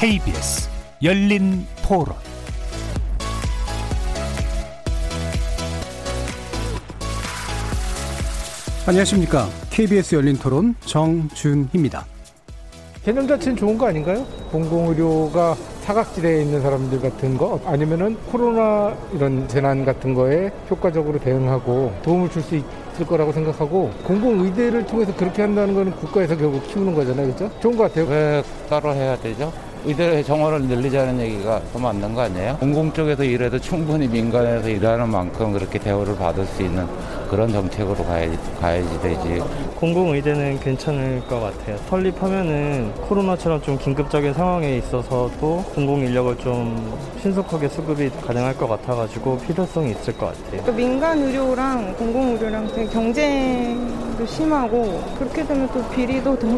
KBS 열린 토론 안녕하십니까. KBS 열린 토론 정준희입니다. 개념 자체는 좋은 거 아닌가요? 공공의료가 사각지대에 있는 사람들 같은 거 아니면은 코로나 이런 재난 같은 거에 효과적으로 대응하고 도움을 줄 수 있을 거라고 생각하고 공공의대를 통해서 그렇게 한다는 거는 국가에서 결국 키우는 거잖아요. 그죠? 좋은 것 같아요. 왜 따로 해야 되죠? 의대 정원을 늘리자는 얘기가 더 맞는 거 아니에요? 공공 쪽에서 일해도 충분히 민간에서 일하는 만큼 그렇게 대우를 받을 수 있는 그런 정책으로 가야지, 가야지 되지. 공공의대는 괜찮을 것 같아요. 설립하면은 코로나처럼 좀 긴급적인 상황에 있어서도 공공 인력을 좀 신속하게 수급이 가능할 것 같아가지고 필요성이 있을 것 같아요. 또 민간 의료랑 공공 의료랑 되게 경쟁도 심하고 그렇게 되면 또 비리도 더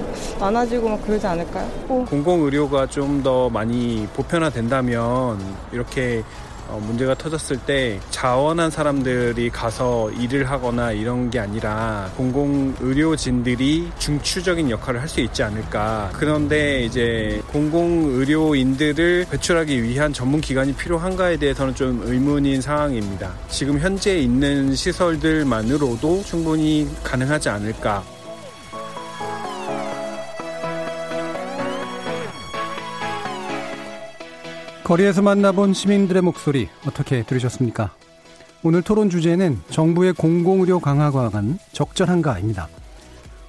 많아지고 막 그러지 않을까요? 뭐 공공 의료가 좀 더 많이 보편화된다면 이렇게 어, 문제가 터졌을 때 자원한 사람들이 가서 일을 하거나 이런 게 아니라 공공 의료진들이 중추적인 역할을 할 수 있지 않을까. 그런데 이제 공공 의료인들을 배출하기 위한 전문 기관이 필요한가에 대해서는 좀 의문인 상황입니다. 지금 현재 있는 시설들만으로도 충분히 가능하지 않을까. 거리에서 만나본 시민들의 목소리 어떻게 들으셨습니까? 오늘 토론 주제는 정부의 공공의료 강화가 간 적절한가입니다.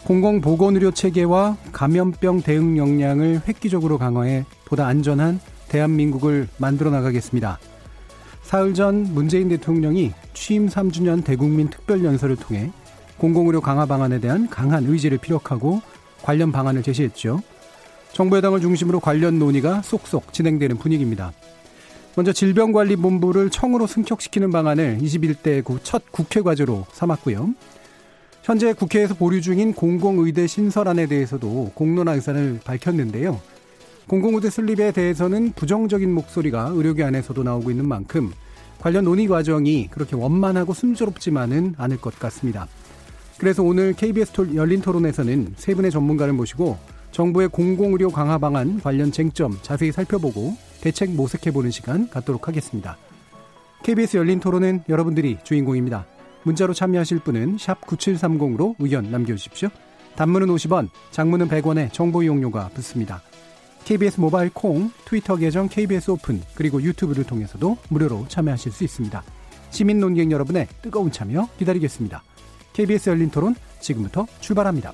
공공보건의료 체계와 감염병 대응 역량을 획기적으로 강화해 보다 안전한 대한민국을 만들어 나가겠습니다. 사흘 전 문재인 대통령이 취임 3주년 대국민 특별연설을 통해 공공의료 강화 방안에 대한 강한 의지를 피력하고 관련 방안을 제시했죠. 정부 여당을 중심으로 관련 논의가 쏙쏙 진행되는 분위기입니다. 먼저 질병관리본부를 청으로 승격시키는 방안을 21대 첫 국회 과제로 삼았고요. 현재 국회에서 보류 중인 공공의대 신설안에 대해서도 공론화 의사를 밝혔는데요. 공공의대 설립에 대해서는 부정적인 목소리가 의료계 안에서도 나오고 있는 만큼 관련 논의 과정이 그렇게 원만하고 순조롭지만은 않을 것 같습니다. 그래서 오늘 KBS 열린 토론에서는 세 분의 전문가를 모시고 정부의 공공의료 강화 방안 관련 쟁점 자세히 살펴보고 대책 모색해보는 시간 갖도록 하겠습니다. KBS 열린 토론은 여러분들이 주인공입니다. 문자로 참여하실 분은 9730으로 의견 남겨주십시오. 단문은 50원, 장문은 100원에 정보 이용료가 붙습니다. KBS 모바일 콩, 트위터 계정 KBS 오픈, 그리고 유튜브를 통해서도 무료로 참여하실 수 있습니다. 시민 논객 여러분의 뜨거운 참여 기다리겠습니다. KBS 열린 토론 지금부터 출발합니다.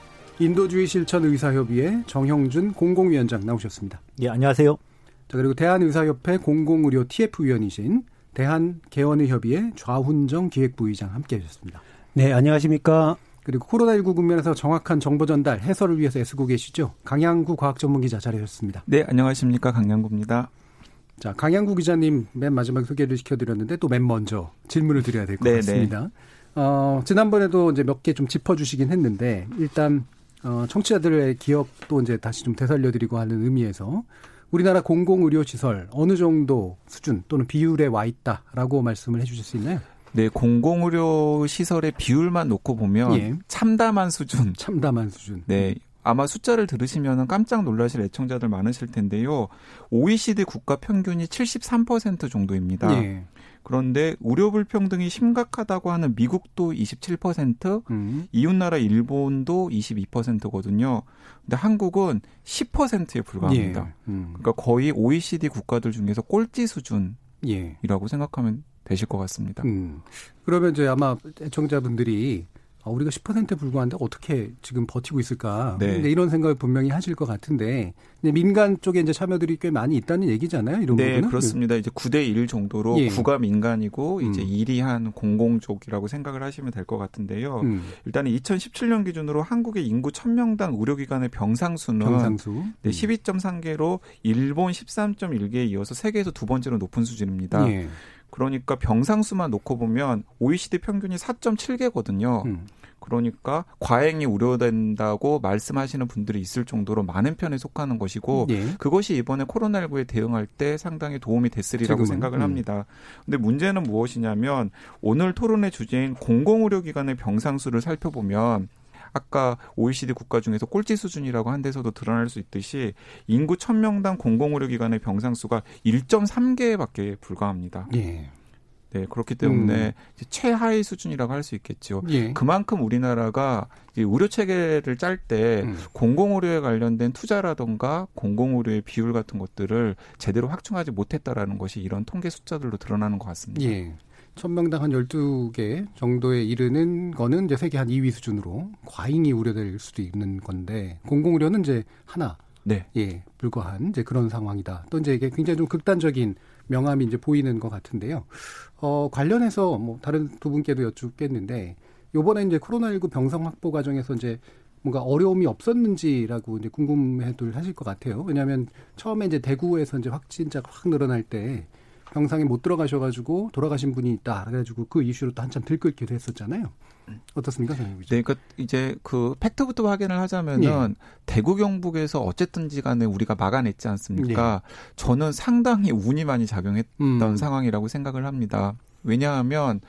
인도주의 실천 의사협의회 정형준 공공위원장 나오셨습니다. 예, 안녕하세요. 자, 그리고 대한의사협회 공공의료 TF위원이신 대한개원의협의회 좌훈정 기획부의장 함께 하셨습니다. 네, 안녕하십니까. 그리고 코로나19 국면에서 정확한 정보 전달, 해설을 위해서 애쓰고 계시죠. 강양구 과학전문기자 자리하셨습니다. 네, 안녕하십니까. 강양구입니다. 자, 강양구 기자님 맨 마지막에 소개를 시켜드렸는데 또 맨 먼저 질문을 드려야 될 것 같습니다. 어, 지난번에도 이제 몇 개 좀 짚어주시긴 했는데 일단 어, 청취자들의 기억도 이제 다시 좀 되살려드리고 하는 의미에서 우리나라 공공의료시설 어느 정도 수준 또는 비율에 와 있다라고 말씀을 해주실 수 있나요? 네, 공공의료 시설의 비율만 놓고 보면 예. 참담한 수준. 참담한 수준. 네. 아마 숫자를 들으시면 깜짝 놀라실 애청자들 많으실 텐데요. OECD 국가 평균이 73% 정도입니다. 예. 그런데 의료 불평등이 심각하다고 하는 미국도 27%, 음. 이웃 나라 일본도 22%거든요. 근데 한국은 10%에 불과합니다. 예. 음. 그러니까 거의 OECD 국가들 중에서 꼴찌 수준이라고 예. 생각하면 되실 것 같습니다. 음. 그러면 이제 아마 애청자분들이 아, 우리가 10%에 불과한데 어떻게 지금 버티고 있을까? 네. 이런 생각을 분명히 하실 것 같은데 민간 쪽에 이제 참여들이 꽤 많이 있다는 얘기잖아요. 이런 네, 부분은? 그렇습니다. 이제 9대 1 정도로 예. 9가 민간이고 음. 이제 1이 한 공공 쪽이라고 생각을 하시면 될 것 같은데요. 음. 일단은 2017년 기준으로 한국의 인구 1000명당 의료기관의 병상 수는 병상수. 네, 12.3개로 음. 일본 13.1개에 이어서 세계에서 두 번째로 높은 수준입니다. 예. 그러니까 병상 수만 놓고 보면 OECD 평균이 4.7개거든요. 음. 그러니까 과잉이 우려된다고 말씀하시는 분들이 있을 정도로 많은 편에 속하는 것이고 예. 그것이 이번에 코로나19에 대응할 때 상당히 도움이 됐으리라고 지금은. 생각을 음. 합니다. 근데 문제는 무엇이냐면 오늘 토론의 주제인 공공의료기관의 병상수를 살펴보면 아까 OECD 국가 중에서 꼴찌 수준이라고 한 데서도 드러날 수 있듯이 인구 1000명당 공공의료기관의 병상 수가 1.3개밖에 불과합니다. 예. 네, 그렇기 때문에 음. 최하위 수준이라고 할 수 있겠죠. 예. 그만큼 우리나라가 의료 체계를 짤때 음. 공공의료에 관련된 투자라던가 공공의료의 비율 같은 것들을 제대로 확충하지 못했다라는 것이 이런 통계 숫자들로 드러나는 것 같습니다. 예. 천명당 한 12개 정도에 이르는 거는 이제 세계 한 2위 수준으로 과잉이 우려될 수도 있는 건데 공공 의료는 이제 하나 네. 예, 불과한 이제 그런 상황이다. 또 이제 이게 굉장히 좀 극단적인 명암이 이제 보이는 것 같은데요. 어, 관련해서 뭐 다른 두 분께도 여쭙겠는데 요번에 이제 코로나19 병상 확보 과정에서 이제 뭔가 어려움이 없었는지라고 이제 궁금해들 하실 것 같아요. 왜냐하면 처음에 이제 대구에서 이제 확진자가 확 늘어날 때 병상에 못 들어가셔가지고 돌아가신 분이 있다. 그래가지고 그 이슈로 또 한참 들끓기도 했었잖아요. 어떻습니까, 선생님? 네, 그러니까 이제 그 팩트부터 확인을 하자면은 예. 대구 경북에서 어쨌든지 간에 우리가 막아냈지 않습니까? 예. 저는 상당히 운이 많이 작용했던 음. 상황이라고 생각을 합니다. 왜냐하면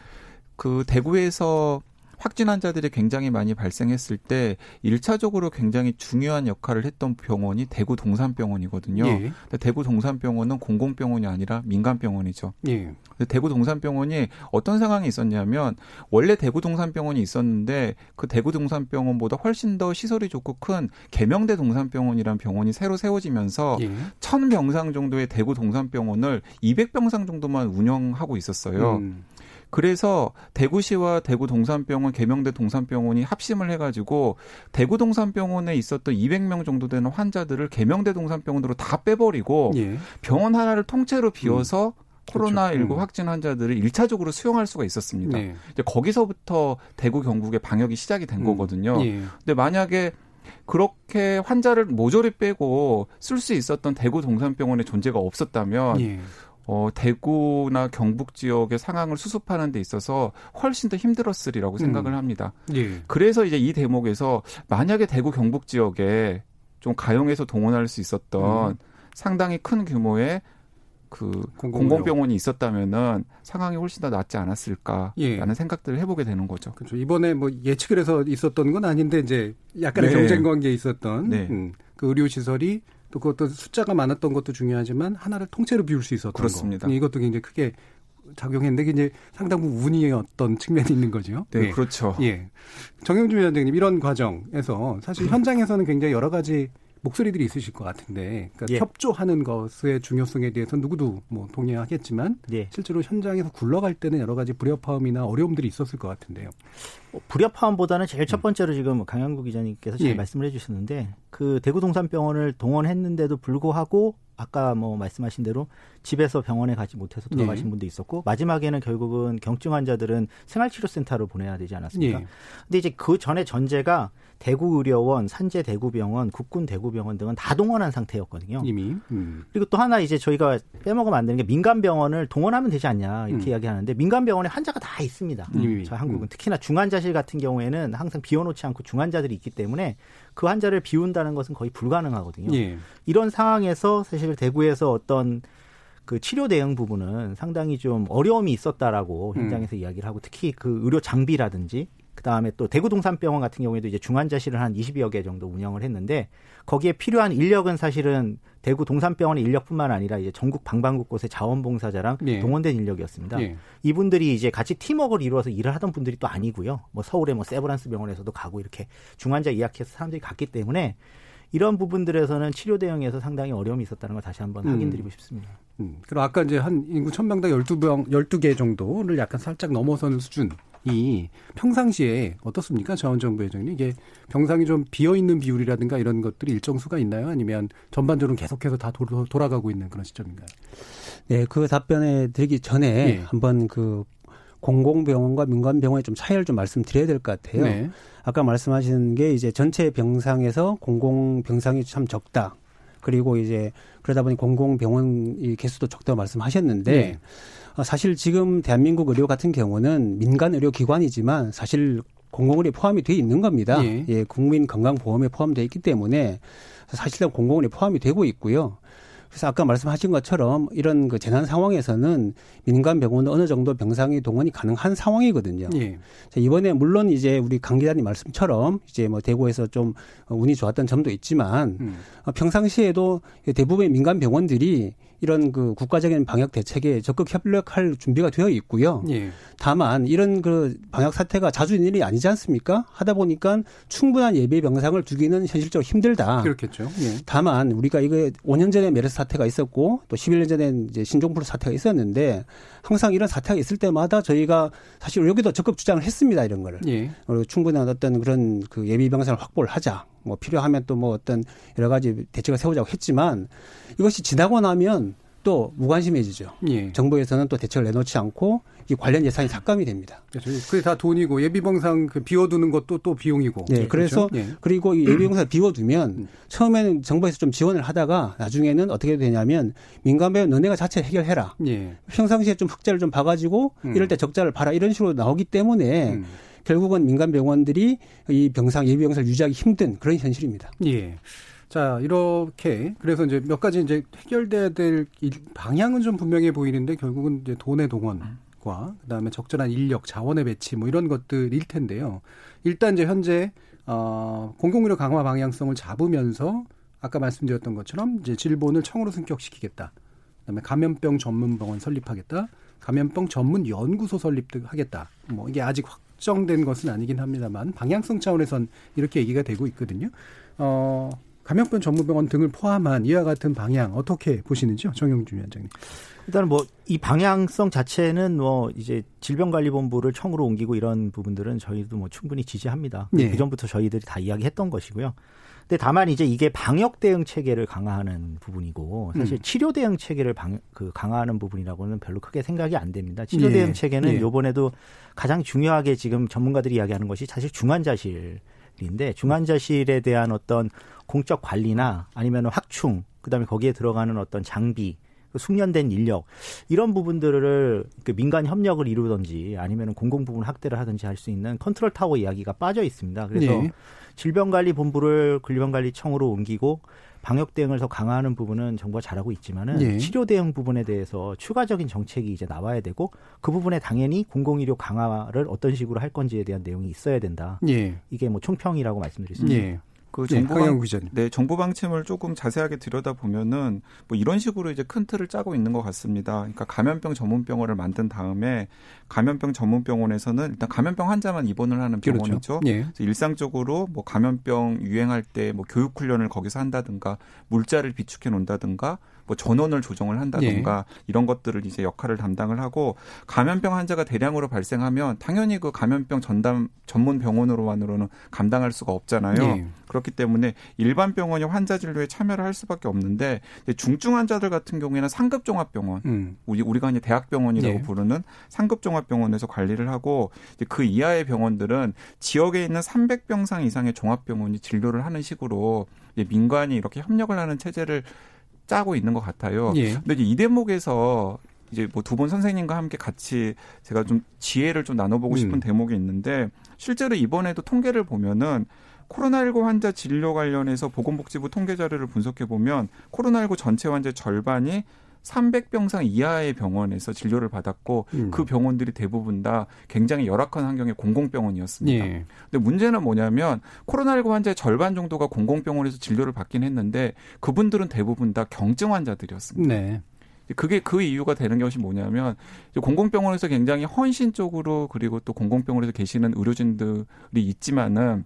그 대구에서 확진 환자들이 굉장히 많이 발생했을 때 1차적으로 굉장히 중요한 역할을 했던 병원이 대구 동산병원이거든요. 예. 대구 동산병원은 공공병원이 아니라 민간병원이죠. 예. 대구 동산병원이 어떤 상황이 있었냐면 원래 대구 동산병원이 있었는데 그 대구 동산병원보다 훨씬 더 시설이 좋고 큰 계명대 동산병원이라는 병원이 새로 세워지면서 예. 1000병상 정도의 대구 동산병원을 200병상 정도만 운영하고 있었어요. 음. 그래서 대구시와 대구 동산병원 개명대 동산병원이 합심을 해가지고 대구 동산병원에 있었던 200명 정도 되는 환자들을 개명대 동산병원으로 다 빼버리고 예. 병원 하나를 통째로 비워서 음. 코로나19 그렇죠. 음. 확진 환자들을 1차적으로 수용할 수가 있었습니다. 네. 이제 거기서부터 대구 경북의 방역이 시작이 된 음. 거거든요. 예. 근데 만약에 그렇게 환자를 모조리 빼고 쓸 수 있었던 대구 동산병원의 존재가 없었다면 예. 어, 대구나 경북 지역의 상황을 수습하는 데 있어서 훨씬 더 힘들었으리라고 음. 생각을 합니다. 예. 그래서 이제 이 대목에서 만약에 대구 경북 지역에 좀 가용해서 동원할 수 있었던 음. 상당히 큰 규모의 그 공공병원이 있었다면은 상황이 훨씬 더 낫지 않았을까라는 예. 생각들을 해보게 되는 거죠. 그렇죠. 이번에 뭐 예측을 해서 있었던 건 아닌데 이제 약간의 네. 경쟁 관계에 있었던 네. 음, 그 의료 시설이 또 그것도 숫자가 많았던 것도 중요하지만 하나를 통째로 비울 수 있었던 그렇습니다. 거. 이것도 굉장히 크게 작용했는데 이제 상당 부분 운이었던 측면이 있는 거죠. 네, 예. 그렇죠. 예. 정영준 위원장님 이런 과정에서 사실 현장에서는 굉장히 여러 가지 목소리들이 있으실 것 같은데 그러니까 예. 협조하는 것의 중요성에 대해서 누구도 뭐 동의하겠지만 예. 실제로 현장에서 굴러갈 때는 여러 가지 불협화음이나 어려움들이 있었을 것 같은데요. 어, 불협화음보다는 제일 첫 음. 번째로 지금 강양구 기자님께서 잘 예. 말씀을 해주셨는데 그 대구 동산병원을 동원했는데도 불구하고 아까 뭐 말씀하신 대로 집에서 병원에 가지 못해서 돌아가신 예. 분도 있었고 마지막에는 결국은 경증 환자들은 생활치료센터로 보내야 되지 않았습니까? 예. 근데 이제 그 전에 전제가 대구의료원, 산재대구병원, 국군대구병원 등은 다 동원한 상태였거든요. 이미. 음. 그리고 또 하나 이제 저희가 빼먹으면 안 되는 게 민간병원을 동원하면 되지 않냐 이렇게 음. 이야기하는데 민간병원에 환자가 다 있습니다. 음. 저 한국은 음. 특히나 중환자실 같은 경우에는 항상 비워놓지 않고 중환자들이 있기 때문에 그 환자를 비운다는 것은 거의 불가능하거든요. 예. 이런 상황에서 사실 대구에서 어떤 그 치료 대응 부분은 상당히 좀 어려움이 있었다라고 음. 현장에서 음. 이야기를 하고 특히 그 의료 장비라든지 그다음에 또 대구 동산병원 같은 경우에도 이제 중환자실을 한 20여 개 정도 운영을 했는데 거기에 필요한 인력은 사실은 대구 동산병원의 인력뿐만 아니라 이제 전국 방방곳곳의 자원봉사자랑 네. 동원된 인력이었습니다. 네. 이분들이 이제 같이 팀워크를 이루어서 일을 하던 분들이 또 아니고요. 뭐 서울의 뭐 세브란스 병원에서도 가고 이렇게 중환자 예약해서 사람들이 갔기 때문에 이런 부분들에서는 치료 대응에서 상당히 어려움이 있었다는 걸 다시 한번 음. 확인드리고 싶습니다. 음. 그리고 아까 이제 한 인구 1000명당 12병, 12개 정도를 약간 살짝 넘어서는 수준. 이 평상시에 어떻습니까? 자원정부 회장님 이게 병상이 좀 비어 있는 비율이라든가 이런 것들이 일정 수가 있나요? 아니면 전반적으로 계속해서 다 돌아가고 있는 그런 시점인가요? 네, 그 답변에 드리기 전에 네. 한번 그 공공병원과 민간병원의 좀 차이를 좀 말씀드려야 될 것 같아요. 네. 아까 말씀하신 게 이제 전체 병상에서 공공병상이 참 적다. 그리고 이제 그러다 보니 공공병원 이 개수도 적다고 말씀하셨는데 네. 어, 사실 지금 대한민국 의료 같은 경우는 민간 의료 기관이지만 사실 공공의료 포함이 돼 있는 겁니다. 예. 예 국민 건강보험에 포함되어 있기 때문에 사실상 공공의료 포함이 되고 있고요. 그래서 아까 말씀하신 것처럼 이런 그 재난 상황에서는 민간 병원은 어느 정도 병상의 동원이 가능한 상황이거든요. 예. 이번에 물론 이제 우리 강 기자님 말씀처럼 이제 뭐 대구에서 좀 운이 좋았던 점도 있지만 음. 평상시에도 대부분의 민간 병원들이 이런 그 국가적인 방역 대책에 적극 협력할 준비가 되어 있고요. 예. 다만 이런 그 방역 사태가 자주 있는 일이 아니지 않습니까? 하다 보니까 충분한 예비 병상을 두기는 현실적으로 힘들다. 그렇겠죠. 예. 다만 우리가 이거 5년 전에 메르스 사태가 있었고 또 11년 전에 이제 신종플루 사태가 있었는데 항상 이런 사태가 있을 때마다 저희가 사실 여기도 적극 주장을 했습니다. 이런 거를. 예. 충분한 어떤 그런 그 예비 병상을 확보를 하자. 뭐 필요하면 또 뭐 어떤 여러 가지 대책을 세우자고 했지만 이것이 지나고 나면 또 무관심해지죠. 예. 정부에서는 또 대책을 내놓지 않고 이 관련 예산이 삭감이 됩니다. 그렇죠. 그게 다 돈이고 예비병상 그 비워두는 것도 또 비용이고. 네. 그래서 그렇죠? 예. 그리고 이 예비병상 비워두면 음. 처음에는 정부에서 좀 지원을 하다가 나중에는 어떻게 되냐면 민간병원 너네가 자체 해결해라. 예. 평상시에 좀 흑자를 좀 봐가지고 음. 이럴 때 적자를 봐라 이런 식으로 나오기 때문에 음. 결국은 민간 병원들이 이 병상 예비 병상을 유지하기 힘든 그런 현실입니다. 예. 자, 이렇게 그래서 이제 몇 가지 이제 해결돼야 될 방향은 좀 분명해 보이는데 결국은 이제 돈의 동원과 그다음에 적절한 인력, 자원의 배치 뭐 이런 것들일 텐데요. 일단 이제 현재 어 공공의료 강화 방향성을 잡으면서 아까 말씀드렸던 것처럼 이제 질본을 청으로 승격시키겠다. 그다음에 감염병 전문 병원 설립하겠다. 감염병 전문 연구소 설립하겠다. 뭐 이게 아직 확 확정된 것은 아니긴 합니다만 방향성 차원에선 이렇게 얘기가 되고 있거든요. 어, 감염병 전문병원 등을 포함한 이와 같은 방향 어떻게 보시는지요, 정영준 위원장님? 일단은 뭐이 방향성 자체는 뭐 이제 질병관리본부를 청으로 옮기고 이런 부분들은 저희도 뭐 충분히 지지합니다. 네. 그 전부터 저희들이 다 이야기했던 것이고요. 근데 다만 이제 이게 방역 대응 체계를 강화하는 부분이고 사실 음. 치료 대응 체계를 방, 그 강화하는 부분이라고는 별로 크게 생각이 안 됩니다. 치료 예. 대응 체계는 예. 요번에도 가장 중요하게 지금 전문가들이 이야기하는 것이 사실 중환자실인데 중환자실에 대한 어떤 공적 관리나 아니면 확충 그다음에 거기에 들어가는 어떤 장비 그 숙련된 인력 이런 부분들을 그 민간 협력을 이루든지 아니면 공공 부분 확대를 하든지 할 수 있는 컨트롤 타워 이야기가 빠져 있습니다. 그래서 네. 질병관리본부를 질병관리청으로 옮기고 방역 대응을 더 강화하는 부분은 정부가 잘하고 있지만은 네. 치료 대응 부분에 대해서 추가적인 정책이 이제 나와야 되고 그 부분에 당연히 공공의료 강화를 어떤 식으로 할 건지에 대한 내용이 있어야 된다. 네. 이게 뭐 총평이라고 말씀드릴 수 있습니다. 네. 그 네, 정보 방, 네, 정보 방침을 조금 자세하게 들여다 보면은 뭐 이런 식으로 이제 큰 틀을 짜고 있는 것 같습니다. 그러니까 감염병 전문 병원을 만든 다음에 감염병 전문 병원에서는 일단 감염병 환자만 입원을 하는 그렇죠. 병원이죠. 그렇죠. 예. 일상적으로 뭐 감염병 유행할 때 뭐 교육 훈련을 거기서 한다든가 물자를 비축해 놓는다든가 뭐 전원을 조정을 한다든가 예. 이런 것들을 이제 역할을 담당을 하고 감염병 환자가 대량으로 발생하면 당연히 그 감염병 전담 전문 병원으로만으로는 감당할 수가 없잖아요. 예. 그렇기 때문에 일반 병원이 환자 진료에 참여를 할 수밖에 없는데 중증 환자들 같은 경우에는 상급 종합병원 음. 우리 우리가 이제 대학병원이라고 예. 부르는 상급 종합병원에서 관리를 하고 그 이하의 병원들은 지역에 있는 300병상 이상의 종합병원이 진료를 하는 식으로 민간이 이렇게 협력을 하는 체제를 짜고 있는 것 같아요. 예. 근데 이제 이 대목에서 이제 뭐두분 선생님과 함께 같이 제가 좀 지혜를 좀 나눠보고 싶은 음. 대목이 있는데 실제로 이번에도 통계를 보면은 코로나19 환자 진료 관련해서 보건복지부 통계 자료를 분석해 보면 코로나19 전체 환자 절반이 300병상 이하의 병원에서 진료를 받았고 음. 그 병원들이 대부분 다 굉장히 열악한 환경의 공공병원이었습니다. 예. 근데 문제는 뭐냐면 코로나19 환자의 절반 정도가 공공병원에서 진료를 받긴 했는데 그분들은 대부분 다 경증 환자들이었습니다. 네. 그게 그 이유가 되는 것이 뭐냐면 공공병원에서 굉장히 헌신적으로 그리고 또 공공병원에서 계시는 의료진들이 있지만은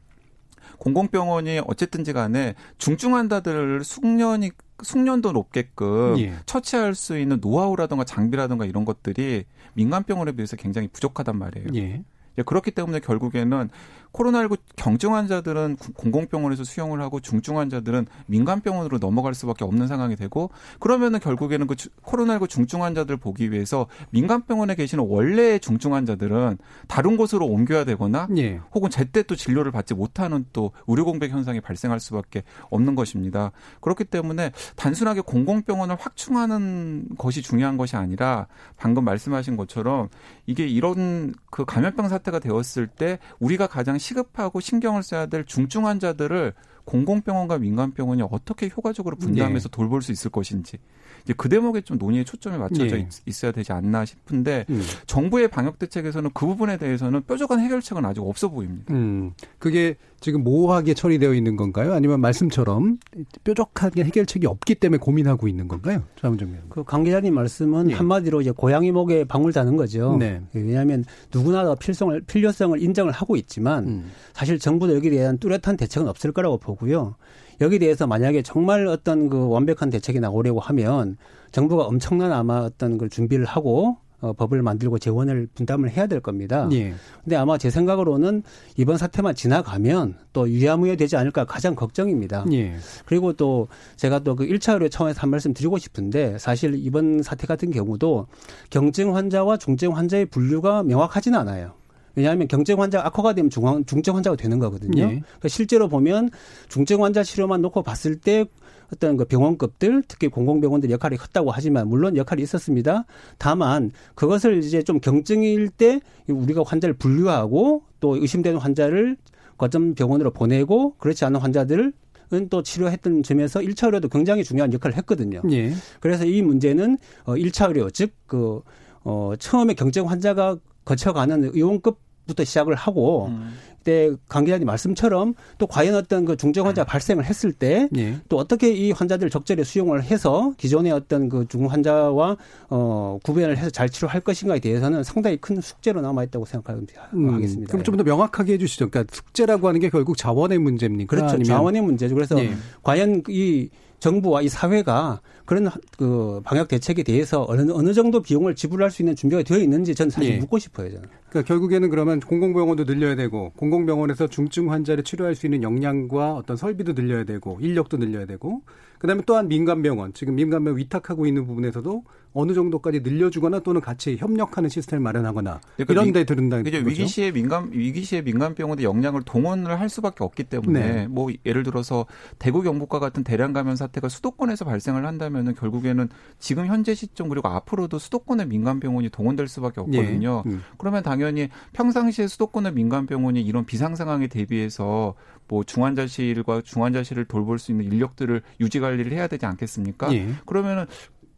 공공병원이 어쨌든지 간에 중증환자들을 숙련이 숙련도 높게끔 예. 처치할 수 있는 노하우라든가 장비라든가 이런 것들이 민간병원에 비해서 굉장히 부족하단 말이에요. 예. 그렇기 때문에 결국에는 코로나19 경증 환자들은 공공병원에서 수용을 하고 중증 환자들은 민간병원으로 넘어갈 수밖에 없는 상황이 되고 그러면은 결국에는 그 코로나19 중증 환자들 보기 위해서 민간병원에 계시는 원래의 중증 환자들은 다른 곳으로 옮겨야 되거나 예. 혹은 제때 또 진료를 받지 못하는 또 의료 공백 현상이 발생할 수밖에 없는 것입니다. 그렇기 때문에 단순하게 공공병원을 확충하는 것이 중요한 것이 아니라 방금 말씀하신 것처럼 이게 이런 그 감염병 사태가 되었을 때 우리가 가장 시급하고 신경을 써야 될 중증 환자들을 공공병원과 민간병원이 어떻게 효과적으로 분담해서 네. 돌볼 수 있을 것인지 이제 그 대목에 좀 논의의 초점이 맞춰져 네. 있 어야 되지 않나 싶은데 음. 정부의 방역 대책에서는 그 부분에 대해서는 뾰족한 해결책은 아직 없어 보입니다. 음. 그게 지금 모호하게 처리되어 있는 건가요? 아니면 말씀처럼 뾰족하게 해결책이 없기 때문에 고민하고 있는 건가요? 의원. 그강 기자님 말씀은 네. 한마디로 이제 고양이 목에 방울 다는 거죠. 네. 왜냐하면 누구나 다 필성을 필요성을 인정을 하고 있지만 음. 사실 정부도 여기에 대한 뚜렷한 대책은 없을 거라고 보고 요. 여기 대해서 만약에 정말 어떤 그 완벽한 대책이 나오려고 하면 정부가 엄청난 아마 어떤 걸 준비를 하고 어, 법을 만들고 재원을 분담을 해야 될 겁니다. 예. 근데 아마 제 생각으로는 이번 사태만 지나가면 또 유야무야 되지 않을까 가장 걱정입니다. 예. 그리고 또 제가 또 그 1차 의료 차원에서 한 말씀 드리고 싶은데 사실 이번 사태 같은 경우도 경증 환자와 중증 환자의 분류가 명확하지는 않아요. 왜냐하면 경증 환자가 악화가 되면 중앙, 중증 환자가 되는 거거든요. 예. 그러니까 실제로 보면 중증 환자 치료만 놓고 봤을 때 어떤 그 병원급들 특히 공공병원들 역할이 컸다고 하지만 물론 역할이 있었습니다. 다만 그것을 이제 좀 경증일 때 우리가 환자를 분류하고 또 의심되는 환자를 거점 병원으로 보내고 그렇지 않은 환자들을 은또 치료했던 점에서 1차 의료도 굉장히 중요한 역할을 했거든요. 예. 그래서 이 문제는 어 1차 의료 즉 그 어 처음에 경증 환자가 거쳐가는 의원급 부터 시작을 하고 음. 그때 강 기자님 말씀처럼 또 과연 어떤 그 중증 환자 가 발생을 했을 때또 예. 어떻게 이 환자들 적절히 수용을 해서 기존의 어떤 그중 환자와 어 구별을 해서 잘 치료할 것인가에 대해서는 상당히 큰 숙제로 남아 있다고 생각하겠습니다. 음, 그럼 좀 더 명확하게 해 주시죠. 그러니까 숙제라고 하는 게 결국 자원의 문제입니까? 그렇죠. 아니면. 자원의 문제죠. 그래서 예. 과연 이 정부와 이 사회가 그런 그 방역 대책에 대해서 어느 어느 정도 비용을 지불할 수 있는 준비가 되어 있는지 저는 사실 예. 묻고 싶어요. 저는. 그러니까 결국에는 그러면 공공병원도 늘려야 되고 공공병원에서 중증 환자를 치료할 수 있는 역량과 어떤 설비도 늘려야 되고 인력도 늘려야 되고 그다음에 또한 민간병원 지금 민간병원 위탁하고 있는 부분에서도 어느 정도까지 늘려주거나 또는 같이 협력하는 시스템을 마련하거나 그러니까 이런 데 들은다. 그죠. 위기 시에 민간 위기 시에 민간 병원의 역량을 동원을 할 수밖에 없기 때문에 네. 뭐 예를 들어서 대구 경북과 같은 대량 감염 사태가 수도권에서 발생을 한다면은 결국에는 지금 현재 시점 그리고 앞으로도 수도권의 민간 병원이 동원될 수밖에 없거든요. 네. 음. 그러면 당연히 평상시에 수도권의 민간 병원이 이런 비상 상황에 대비해서 뭐 중환자실과 중환자실을 돌볼 수 있는 인력들을 유지 관리를 해야 되지 않겠습니까? 예. 그러면은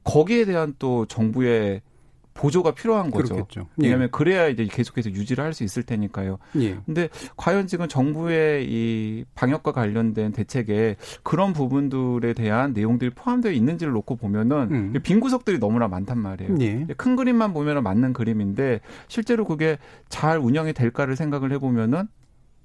거기에 대한 또 정부의 보조가 필요한 거죠. 그렇겠죠. 왜냐하면 예. 그래야 이제 계속해서 유지를 할 수 있을 테니까요. 예. 근데 과연 지금 정부의 이 방역과 관련된 대책에 그런 부분들에 대한 내용들이 포함되어 있는지를 놓고 보면은 음. 빈 구석들이 너무나 많단 말이에요. 예. 큰 그림만 보면은 맞는 그림인데 실제로 그게 잘 운영이 될까를 생각을 해보면은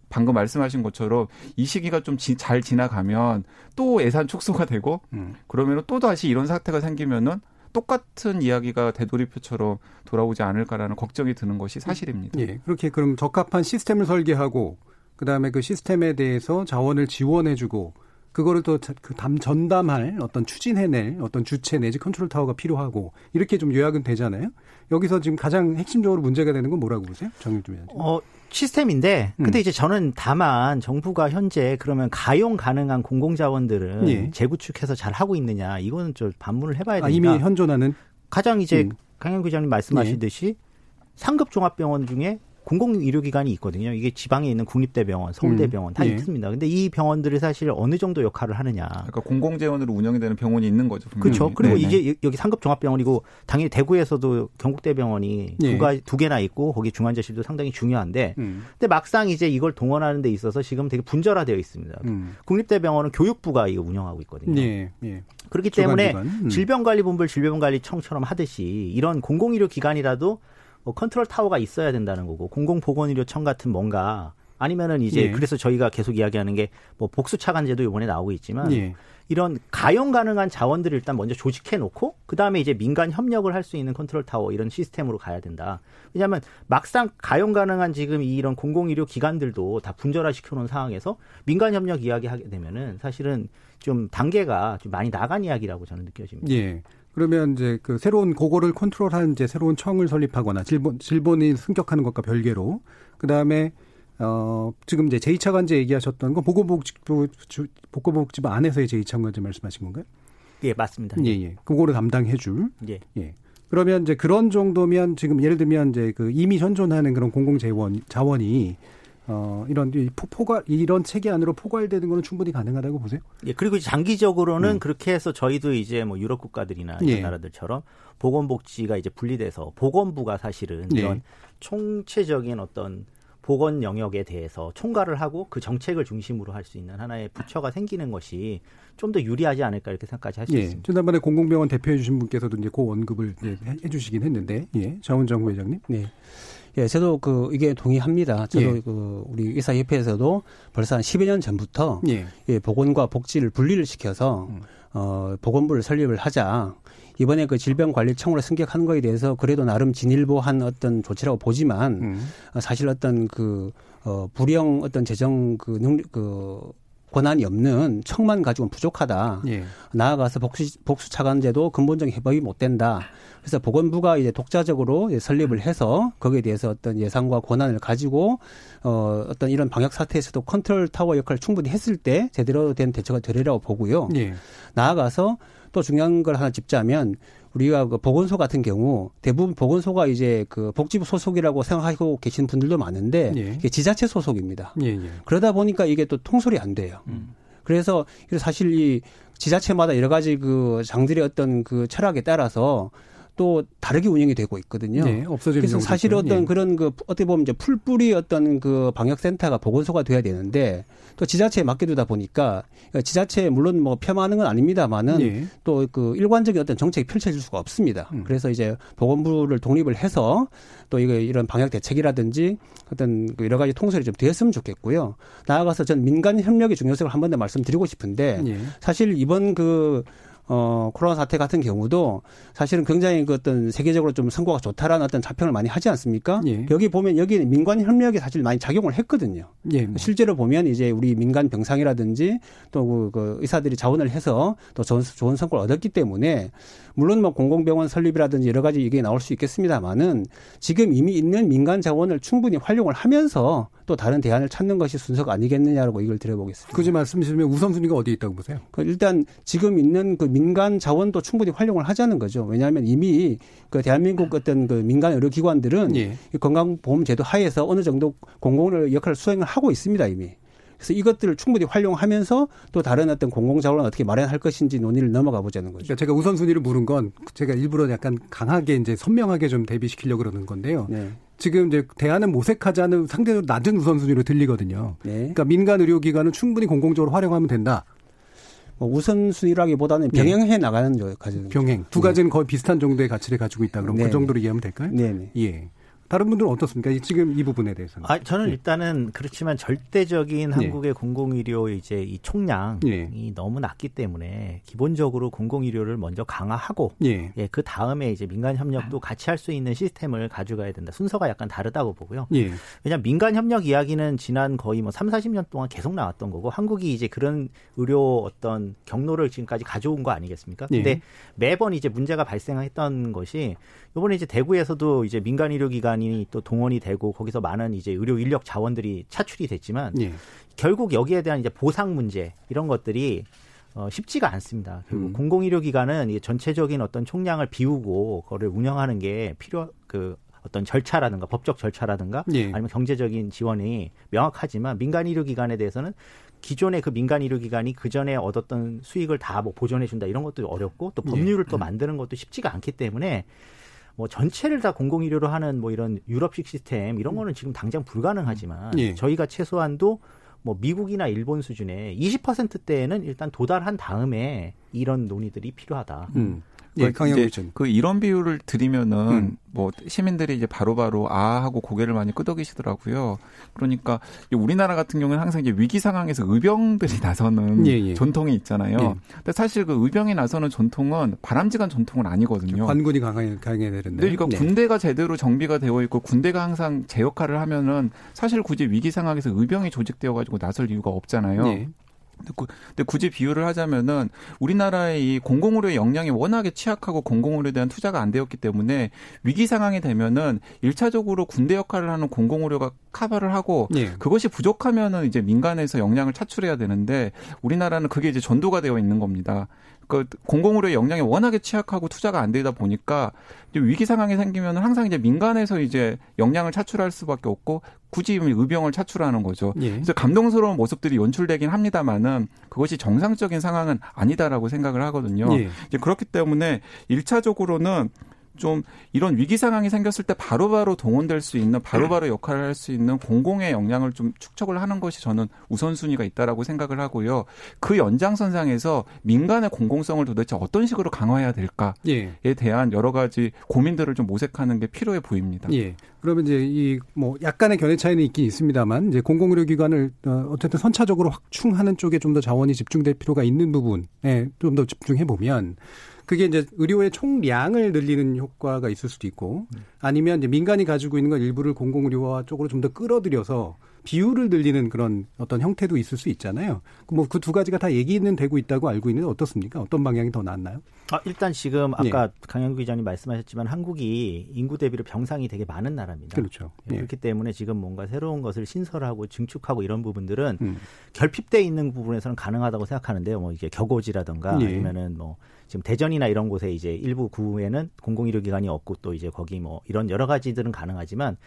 방금 말씀하신 것처럼 이 시기가 좀 잘 지나가면 또 예산 축소가 되고 음. 그러면 또 다시 이런 사태가 생기면은 똑같은 이야기가 되돌이표처럼 돌아오지 않을까라는 걱정이 드는 것이 사실입니다. 예. 그렇게 그럼 적합한 시스템을 설계하고 그다음에 그 시스템에 대해서 자원을 지원해주고 그거를 또그 전담할 어떤 추진해낼 어떤 주체 내지 컨트롤 타워가 필요하고 이렇게 좀 요약은 되잖아요. 여기서 지금 가장 핵심적으로 문제가 되는 건 뭐라고 보세요? 정유주 위원님. 어, 시스템인데 근데 음. 이제 저는 다만 정부가 현재 그러면 가용 가능한 공공 자원들은 예. 재구축해서 잘 하고 있느냐 이거는 좀 반문을 해 봐야 된다. 아, 이미 현존하는 가장 이제 음. 강현 기자님 말씀하시듯이 예. 상급 종합병원 중에 공공 의료기관이 있거든요. 이게 지방에 있는 국립대병원, 서울대병원 음. 다 예. 있습니다. 근데 이 병원들이 사실 어느 정도 역할을 하느냐. 그러니까 공공 재원으로 운영이 되는 병원이 있는 거죠. 그렇죠. 그리고 네네. 이게 여기 상급 종합병원이고 당연히 대구에서도 경북대병원이 예. 두가 두 개나 있고 거기 중환자실도 상당히 중요한데 음. 근데 막상 이제 이걸 동원하는 데 있어서 지금 되게 분절화되어 있습니다. 음. 국립대병원은 교육부가 이거 운영하고 있거든요. 예. 예. 그렇기 때문에 음. 질병관리본부 질병관리청처럼 하듯이 이런 공공의료 기관이라도 뭐 컨트롤 타워가 있어야 된다는 거고 공공보건의료청 같은 뭔가 아니면은 이제 예. 그래서 저희가 계속 이야기하는 게 뭐 복수 차관제도 이번에 나오고 있지만 예. 이런 가용 가능한 자원들을 일단 먼저 조직해 놓고 그다음에 이제 민간 협력을 할 수 있는 컨트롤 타워 이런 시스템으로 가야 된다. 왜냐하면 막상 가용 가능한 지금 이런 공공의료 기관들도 다 분절화 시켜 놓은 상황에서 민간 협력 이야기하게 되면은 사실은 좀 단계가 좀 많이 나간 이야기라고 저는 느껴집니다. 예. 그러면 이제 그 새로운 고거를 컨트롤하는 이제 새로운 청을 설립하거나 질본 질본이 승격하는 것과 별개로 그 다음에 어, 지금 이제 제2차 관제 얘기하셨던 건 보건복지부, 보건복지부 안에서의 제2차 관제 말씀하신 건가요? 예, 맞습니다. 예, 예. 그거를 담당해 줄. 예. 예. 그러면 이제 그런 정도면 지금 예를 들면 이제 그 이미 현존하는 그런 공공 재원, 자원이 어, 이런 포괄 이런 체계 안으로 포괄되는 거는 충분히 가능하다고 보세요? 예, 그리고 장기적으로는 음. 그렇게 해서 저희도 이제 뭐 유럽 국가들이나 이런 예. 나라들처럼 보건복지가 이제 분리돼서 보건부가 사실은 예. 이런 총체적인 어떤 보건 영역에 대해서 총괄을 하고 그 정책을 중심으로 할 수 있는 하나의 부처가 생기는 것이 좀 더 유리하지 않을까 이렇게 생각까지 할수 예. 있습니다. 지난번에 공공병원 대표해 주신 분께서도 이제 그 언급을 네, 해 주시긴 했는데, 예. 정은정 회장님. 네. 예, 저도 그 이게 동의합니다. 저도 예. 그 우리 의사협회에서도 벌써 한 10여 년 전부터 예. 예 보건과 복지를 분리를 시켜서 음. 어 보건부를 설립을 하자. 이번에 그 질병관리청으로 승격한 거에 대해서 그래도 나름 진일보한 어떤 조치라고 보지만 음. 사실 어떤 그 어, 불영 어떤 재정 그 능력 그 권한이 없는 청만 가지고는 부족하다. 예. 나아가서 복수, 복수 차관제도 근본적인 해법이 못 된다. 그래서 보건부가 이제 독자적으로 설립을 해서 거기에 대해서 어떤 예산과 권한을 가지고 어 어떤 이런 방역 사태에서도 컨트롤 타워 역할을 충분히 했을 때 제대로 된 대처가 되리라고 보고요. 예. 나아가서 또 중요한 걸 하나 짚자면 우리가 그 보건소 같은 경우 대부분 보건소가 이제 그 복지부 소속이라고 생각하고 계신 분들도 많은데 예. 이게 지자체 소속입니다. 예, 예. 그러다 보니까 이게 또 통솔이 안 돼요. 음. 그래서 사실 이 지자체마다 여러 가지 그 장들의 어떤 그 철학에 따라서 또 다르게 운영이 되고 있거든요. 네, 그래서 사실 어떤 네. 그런 그 어떻게 보면 이제 풀뿌리 어떤 그 방역센터가 보건소가 돼야 되는데 또 지자체에 맡겨두다 보니까 지자체 물론 뭐 폄하하는 건 아닙니다만은 네. 또그 일관적인 어떤 정책이 펼쳐질 수가 없습니다. 음. 그래서 이제 보건부를 독립을 해서 또 이거 이런 방역 대책이라든지 어떤 그 여러 가지 통솔이 좀 되었으면 좋겠고요. 나아가서 전 민간 협력의 중요성을 한 번 더 말씀드리고 싶은데 네. 사실 이번 그 어, 코로나 사태 같은 경우도 사실은 굉장히 그 어떤 세계적으로 좀 성과가 좋다라는 어떤 자평을 많이 하지 않습니까? 예. 여기 보면 여기 민간 협력이 사실 많이 작용을 했거든요. 예. 실제로 보면 이제 우리 민간 병상이라든지 또그 그 의사들이 자원을 해서 또 좋은, 좋은 성과를 얻었기 때문에 물론 뭐 공공병원 설립이라든지 여러 가지 얘기가 나올 수 있겠습니다만은 지금 이미 있는 민간 자원을 충분히 활용을 하면서 또 다른 대안을 찾는 것이 순서가 아니겠느냐라고 이걸 드려보겠습니다. 굳이 말씀드리면 우선순위가 어디 있다고 보세요? 그 일단 지금 있는 그 민간 자원도 충분히 활용을 하자는 거죠. 왜냐하면 이미 그 대한민국 어떤 그 민간 의료 기관들은 예. 건강보험제도 하에서 어느 정도 공공 역할을 수행을 하고 있습니다 이미. 그래서 이것들을 충분히 활용하면서 또 다른 어떤 공공자원을 어떻게 마련할 것인지 논의를 넘어가 보자는 거죠. 그러니까 제가 우선순위를 물은 건 제가 일부러 약간 강하게 이제 선명하게 좀 대비시키려고 그러는 건데요. 네. 지금 이제 대안은 모색하자는 상대적으로 낮은 우선순위로 들리거든요. 네. 그러니까 민간 의료기관은 충분히 공공적으로 활용하면 된다. 뭐 우선순위라기보다는 네. 병행해 나가는 가지 병행 두 가지는 거의 비슷한 정도의 가치를 가지고 있다. 그럼 그 네. 그 정도로 이해하면 될까요? 네. 예. 다른 분들은 어떻습니까? 지금 이 부분에 대해서는. 아, 저는 네. 일단은 그렇지만 절대적인 네. 한국의 공공의료 이제 이 총량이 네. 너무 낮기 때문에 기본적으로 공공의료를 먼저 강화하고 예, 그 다음에 이제 민간 협력도 같이 할 수 있는 시스템을 가져가야 된다. 순서가 약간 다르다고 보고요. 예. 왜냐하면 민간 협력 이야기는 지난 거의 뭐 3, 40년 동안 계속 나왔던 거고 한국이 이제 그런 의료 어떤 경로를 지금까지 가져온 거 아니겠습니까? 근데 예. 매번 이제 문제가 발생했던 것이 이번에 이제 대구에서도 이제 민간 의료 기관이 또 동원이 되고 거기서 많은 이제 의료 인력 자원들이 차출이 됐지만 예. 결국 여기에 대한 이제 보상 문제 이런 것들이 어, 쉽지가 않습니다. 그리고 음. 공공의료기관은 이 전체적인 어떤 총량을 비우고 그거를 운영하는 게 필요 그 어떤 절차라든가 법적 절차라든가 예. 아니면 경제적인 지원이 명확하지만 민간 의료기관에 대해서는 기존의 그 민간 의료기관이 그 전에 얻었던 수익을 다 뭐 보존해 준다 이런 것도 어렵고 또 법률을 예. 또 음. 만드는 것도 쉽지가 않기 때문에 뭐 전체를 다 공공의료로 하는 뭐 이런 유럽식 시스템 이런 거는 지금 당장 불가능하지만 예. 저희가 최소한도 뭐 미국이나 일본 수준의 20%대에는 일단 도달한 다음에 이런 논의들이 필요하다. 음. 예, 강영 그 이런 비유를 드리면은 음. 뭐 시민들이 이제 바로바로 바로 아 하고 고개를 많이 끄덕이시더라고요. 그러니까 우리나라 같은 경우는 항상 이제 위기 상황에서 의병들이 나서는 예, 예. 전통이 있잖아요. 예. 근데 사실 그 의병이 나서는 전통은 바람직한 전통은 아니거든요. 관군이 강하게 강해야 되는데. 그러니까 네. 군대가 제대로 정비가 되어 있고 군대가 항상 제 역할을 하면은 사실 굳이 위기 상황에서 의병이 조직되어 가지고 나설 이유가 없잖아요. 네. 근데 굳이 비유를 하자면은 우리나라의 이 공공의료 역량이 워낙에 취약하고 공공의료에 대한 투자가 안 되었기 때문에 위기 상황이 되면은 일차적으로 군대 역할을 하는 공공의료가 커버를 하고 예. 그것이 부족하면은 이제 민간에서 역량을 차출해야 되는데 우리나라는 그게 이제 전도가 되어 있는 겁니다. 그 공공의료 역량이 워낙에 취약하고 투자가 안 되다 보니까 위기 상황이 생기면 항상 이제 민간에서 이제 역량을 차출할 수밖에 없고 굳이 의병을 차출하는 거죠. 예. 그래서 감동스러운 모습들이 연출되긴 합니다만은 그것이 정상적인 상황은 아니다라고 생각을 하거든요. 예. 이제 그렇기 때문에 일차적으로는 좀 이런 위기 상황이 생겼을 때 바로바로 바로 동원될 수 있는 바로바로 바로 역할을 할 수 있는 공공의 역량을 좀 축적을 하는 것이 저는 우선순위가 있다라고 생각을 하고요. 그 연장선상에서 민간의 공공성을 도대체 어떤 식으로 강화해야 될까에 예. 대한 여러 가지 고민들을 좀 모색하는 게 필요해 보입니다. 예. 그러면 이제 이 뭐 약간의 견해 차이는 있긴 있습니다만 이제 공공의료기관을 어, 어쨌든 선차적으로 확충하는 쪽에 좀 더 자원이 집중될 필요가 있는 부분에 좀 더 집중해 보면 그게 이제 의료의 총량을 늘리는 효과가 있을 수도 있고 아니면 이제 민간이 가지고 있는 걸 일부를 공공의료화 쪽으로 좀 더 끌어들여서 비율을 늘리는 그런 어떤 형태도 있을 수 있잖아요. 뭐 그 두 가지가 다 얘기는 되고 있다고 알고 있는데 어떻습니까? 어떤 방향이 더 낫나요? 아, 일단 지금 아까 예. 강영구 기자님 말씀하셨지만 한국이 인구 대비로 병상이 되게 많은 나라입니다. 그렇죠. 예. 그렇기 때문에 지금 뭔가 새로운 것을 신설하고 증축하고 이런 부분들은 음. 결핍돼 있는 부분에서는 가능하다고 생각하는데요. 뭐 이게 격오지라든가 예. 아니면은 뭐 지금 대전이나 이런 곳에 이제 일부 구에는 공공의료기관이 없고 또 이제 거기 뭐 이런 여러 가지들은 가능하지만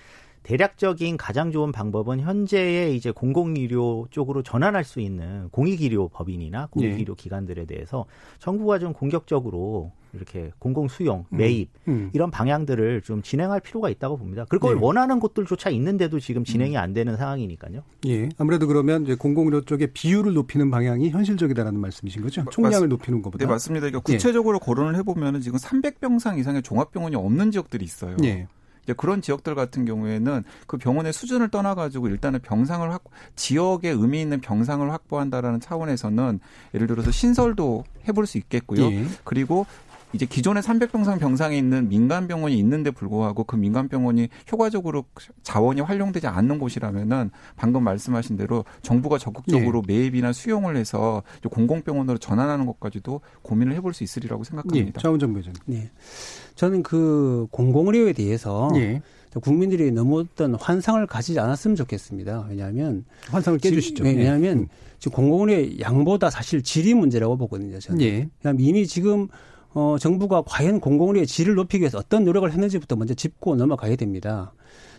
대략적인 가장 좋은 방법은 현재의 이제 공공의료 쪽으로 전환할 수 있는 공익의료 법인이나 공익의료 네. 기관들에 대해서 정부가 좀 공격적으로 이렇게 공공 수용, 음. 매입 음. 음. 이런 방향들을 좀 진행할 필요가 있다고 봅니다. 그걸 네. 원하는 곳들조차 있는데도 지금 진행이 음. 안 되는 상황이니까요. 예. 아무래도 그러면 이제 공공의료 쪽의 비율을 높이는 방향이 현실적이다라는 말씀이신 거죠? 총량을 맞, 높이는 것보다. 네, 맞습니다. 그러니까 구체적으로 예. 거론을 해보면 지금 300병상 이상의 종합병원이 없는 지역들이 있어요. 예. 이제 그런 지역들 같은 경우에는 그 병원의 수준을 떠나가지고 일단은 병상을 확 지역에 의미 있는 병상을 확보한다라는 차원에서는 예를 들어서 신설도 해볼 수 있겠고요. 예. 그리고 이제 기존의 300병상 병상에 있는 민간 병원이 있는데 불구하고 그 민간 병원이 효과적으로 자원이 활용되지 않는 곳이라면은 방금 말씀하신 대로 정부가 적극적으로 예. 매입이나 수용을 해서 공공병원으로 전환하는 것까지도 고민을 해볼 수 있으리라고 생각합니다. 예. 차원정 부장. 네. 저는 그 공공의료에 대해서 예. 국민들이 너무 어떤 환상을 가지지 않았으면 좋겠습니다. 왜냐하면 환상을 깨주시죠. 네, 왜냐하면 음. 지금 공공의료의 양보다 사실 질이 문제라고 보거든요. 저는. 예. 이미 지금 어, 정부가 과연 공공의료의 질을 높이기 위해서 어떤 노력을 했는지부터 먼저 짚고 넘어가야 됩니다.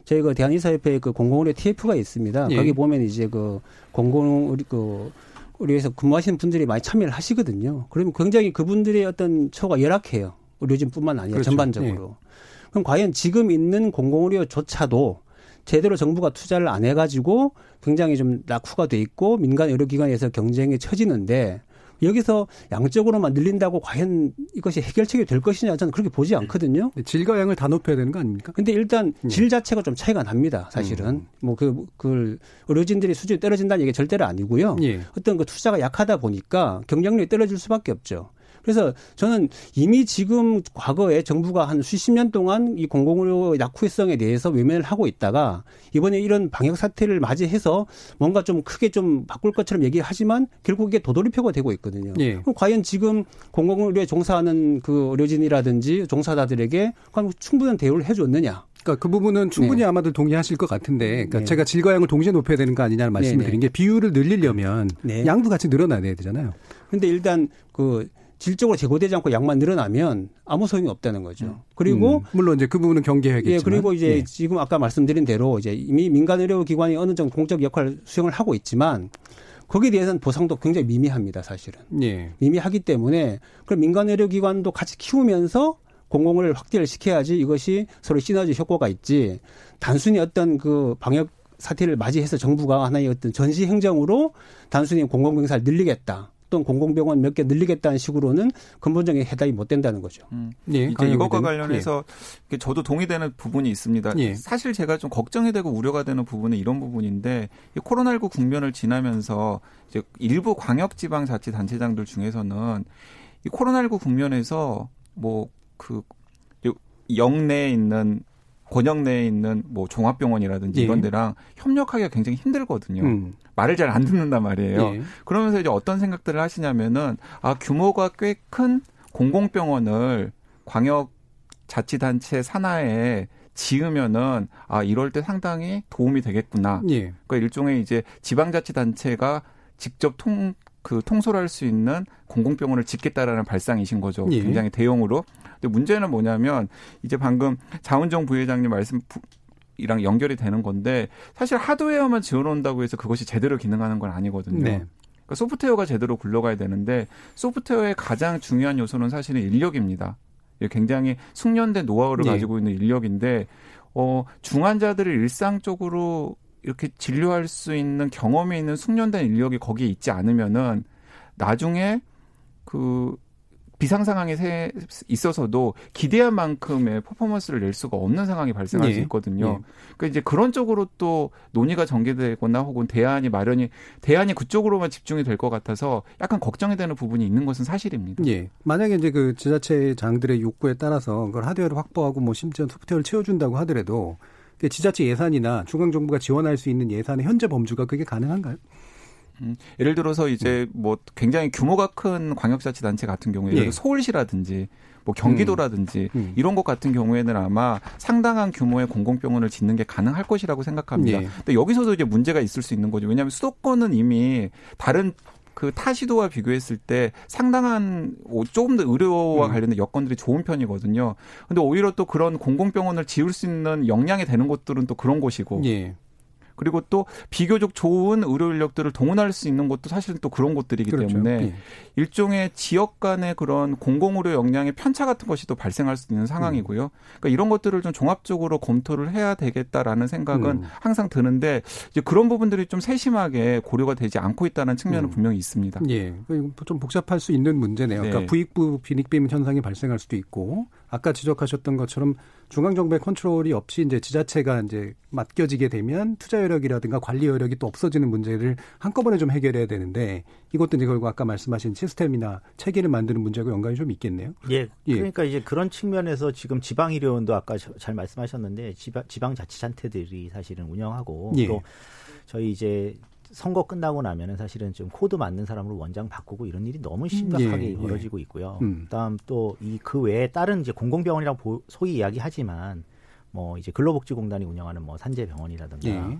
저희가 대한의사협회에 그 공공의료 TF가 있습니다. 예. 거기 보면 이제 그 공공의료 그 의료에서 근무하시는 분들이 많이 참여를 하시거든요. 그러면 굉장히 그분들의 어떤 처가 열악해요. 의료진뿐만 아니라 그렇죠. 전반적으로. 예. 그럼 과연 지금 있는 공공의료조차도 제대로 정부가 투자를 안 해가지고 굉장히 좀 낙후가 돼 있고 민간 의료기관에서 경쟁에 처지는데 여기서 양적으로만 늘린다고 과연 이것이 해결책이 될 것이냐 저는 그렇게 보지 않거든요. 질과 양을 다 높여야 되는 거 아닙니까? 근데 일단 음. 질 자체가 좀 차이가 납니다. 사실은 음. 뭐그 그 의료진들이 수준이 떨어진다는 얘기 절대로 아니고요. 예. 어떤 그 투자가 약하다 보니까 경쟁력이 떨어질 수밖에 없죠. 그래서 저는 이미 지금 과거에 정부가 한 수십 년 동안 이 공공의료 약후성에 대해서 외면을 하고 있다가 이번에 이런 방역 사태를 맞이해서 뭔가 좀 크게 좀 바꿀 것처럼 얘기하지만 결국 이게 도돌이표가 되고 있거든요. 예. 그럼 과연 지금 공공의료에 종사하는 그 의료진이라든지 종사자들에게 과연 충분한 대우를 해줬느냐? 그러니까 그 부분은 충분히 네. 아마도 동의하실 것 같은데, 그러니까 네. 제가 질과 양을 동시에 높여야 되는 거 아니냐는 말씀을 네, 네. 드린 게 비율을 늘리려면 네. 양도 같이 늘어나야 되잖아요. 근데 일단 그 질적으로 제고되지 않고 양만 늘어나면 아무 소용이 없다는 거죠. 음. 그리고 음. 물론 이제 그 부분은 경계해야겠지만 예, 그리고 이제 예. 지금 아까 말씀드린 대로 이제 이미 민간 의료 기관이 어느 정도 공적 역할을 수행을 하고 있지만 거기에 대해서는 보상도 굉장히 미미합니다, 사실은. 예. 미미하기 때문에 그럼 민간 의료 기관도 같이 키우면서 공공을 확대를 시켜야지 이것이 서로 시너지 효과가 있지. 단순히 어떤 그 방역 사태를 맞이해서 정부가 하나의 어떤 전시 행정으로 단순히 공공병사를 늘리겠다. 또는 공공병원 몇 개 늘리겠다는 식으로는 근본적인 해답이 못 된다는 거죠. 음. 예, 이제 이것과 관련해서 예. 저도 동의되는 부분이 있습니다. 예. 사실 제가 좀 걱정이 되고 우려가 되는 부분은 이런 부분인데 이 코로나19 국면을 지나면서 이제 일부 광역지방자치단체장들 중에서는 이 코로나19 국면에서 뭐그 영내에 있는 권역 내에 있는 뭐 종합병원이라든지 예. 이런 데랑 협력하기가 굉장히 힘들거든요. 음. 말을 잘 안 듣는단 말이에요. 예. 그러면서 이제 어떤 생각들을 하시냐면은 아 규모가 꽤 큰 공공병원을 광역 자치단체 산하에 지으면은 아 이럴 때 상당히 도움이 되겠구나. 예. 그러니까 일종의 이제 지방자치단체가 직접 통 그 통솔할 수 있는 공공병원을 짓겠다라는 발상이신 거죠. 예. 굉장히 대형으로. 근데 문제는 뭐냐면 이제 방금 자운정 부회장님 말씀 이랑 연결이 되는 건데 사실 하드웨어만 지어놓는다고 해서 그것이 제대로 기능하는 건 아니거든요. 네. 그러니까 소프트웨어가 제대로 굴러가야 되는데 소프트웨어의 가장 중요한 요소는 사실은 인력입니다. 굉장히 숙련된 노하우를 네. 가지고 있는 인력인데 어 중환자들을 일상적으로 이렇게 진료할 수 있는 경험이 있는 숙련된 인력이 거기에 있지 않으면은 나중에 그 비상 상황에 있어서도 기대한 만큼의 퍼포먼스를 낼 수가 없는 상황이 발생할 예. 수 있거든요. 예. 그러니까 이제 그런 쪽으로 또 논의가 전개되거나 혹은 대안이 마련이 대안이 그쪽으로만 집중이 될 것 같아서 약간 걱정이 되는 부분이 있는 것은 사실입니다. 예. 만약에 이제 그 지자체장들의 욕구에 따라서 그걸 하드웨어를 확보하고 뭐 심지어 소프트웨어를 채워준다고 하더라도 지자체 예산이나 중앙 정부가 지원할 수 있는 예산의 현재 범주가 그게 가능한가요? 음, 예를 들어서 이제 음. 뭐 굉장히 규모가 큰 광역자치단체 같은 경우에 예. 서울시라든지 뭐 경기도라든지 음. 음. 이런 것 같은 경우에는 아마 상당한 규모의 공공병원을 짓는 게 가능할 것이라고 생각합니다. 예. 근데 여기서도 이제 문제가 있을 수 있는 거죠. 왜냐하면 수도권은 이미 다른 그 타시도와 비교했을 때 상당한 조금 더 의료와 음. 관련된 여건들이 좋은 편이거든요. 근데 오히려 또 그런 공공병원을 지을 수 있는 역량이 되는 곳들은 또 그런 곳이고. 예. 그리고 또 비교적 좋은 의료 인력들을 동원할 수 있는 것도 사실은 또 그런 곳들이기 그렇죠. 때문에 예. 일종의 지역 간의 그런 공공의료 역량의 편차 같은 것이 또 발생할 수 있는 상황이고요. 그러니까 이런 것들을 좀 종합적으로 검토를 해야 되겠다라는 생각은 음. 항상 드는데 이제 그런 부분들이 좀 세심하게 고려가 되지 않고 있다는 측면은 음. 분명히 있습니다. 예. 좀 복잡할 수 있는 문제네요. 그러니까 네. 그러니까 부익부 빈익빈 현상이 발생할 수도 있고 아까 지적하셨던 것처럼 중앙 정부의 컨트롤이 없이 이제 지자체가 이제 맡겨지게 되면 투자 여력이라든가 관리 여력이 또 없어지는 문제를 한꺼번에 좀 해결해야 되는데 이것도 이제 결국 아까 말씀하신 시스템이나 체계를 만드는 문제하고 연관이 좀 있겠네요. 예. 예. 그러니까 이제 그런 측면에서 지금 지방 의료원도 아까 잘 말씀하셨는데 지방 지방 자치단체들이 사실은 운영하고 예. 또 저희 이제 선거 끝나고 나면은 사실은 좀 코드 맞는 사람으로 원장 바꾸고 이런 일이 너무 심각하게 예, 예. 벌어지고 있고요. 음. 그다음 또 이 그 외에 다른 이제 공공병원이라고 소위 이야기하지만 뭐 이제 근로복지공단이 운영하는 뭐 산재병원이라든가 예.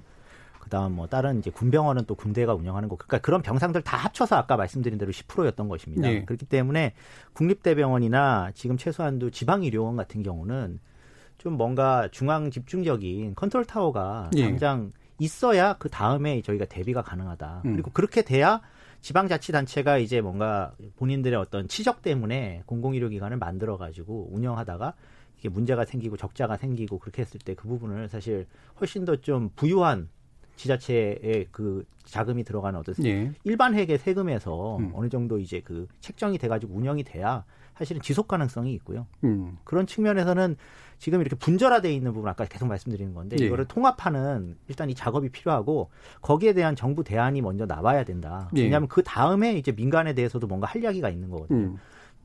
그다음 뭐 다른 이제 군병원은 또 군대가 운영하는 거 그러니까 그런 병상들 다 합쳐서 아까 말씀드린 대로 10%였던 것입니다. 예. 그렇기 때문에 국립대병원이나 지금 최소한도 지방의료원 같은 경우는 좀 뭔가 중앙 집중적인 컨트롤 타워가 예. 당장 있어야 그 다음에 저희가 대비가 가능하다. 음. 그리고 그렇게 돼야 지방자치단체가 이제 뭔가 본인들의 어떤 치적 때문에 공공의료기관을 만들어가지고 운영하다가 이게 문제가 생기고 적자가 생기고 그렇게 했을 때 그 부분을 사실 훨씬 더 좀 부유한 지자체의 그 자금이 들어가는 어떤 예. 일반 회계 세금에서 음. 어느 정도 이제 그 책정이 돼가지고 운영이 돼야 사실은 지속 가능성이 있고요. 음. 그런 측면에서는 지금 이렇게 분절화돼 있는 부분 아까 계속 말씀드리는 건데 예. 이거를 통합하는 일단 이 작업이 필요하고 거기에 대한 정부 대안이 먼저 나와야 된다. 예. 왜냐하면 그 다음에 이제 민간에 대해서도 뭔가 할 이야기가 있는 거거든요. 음.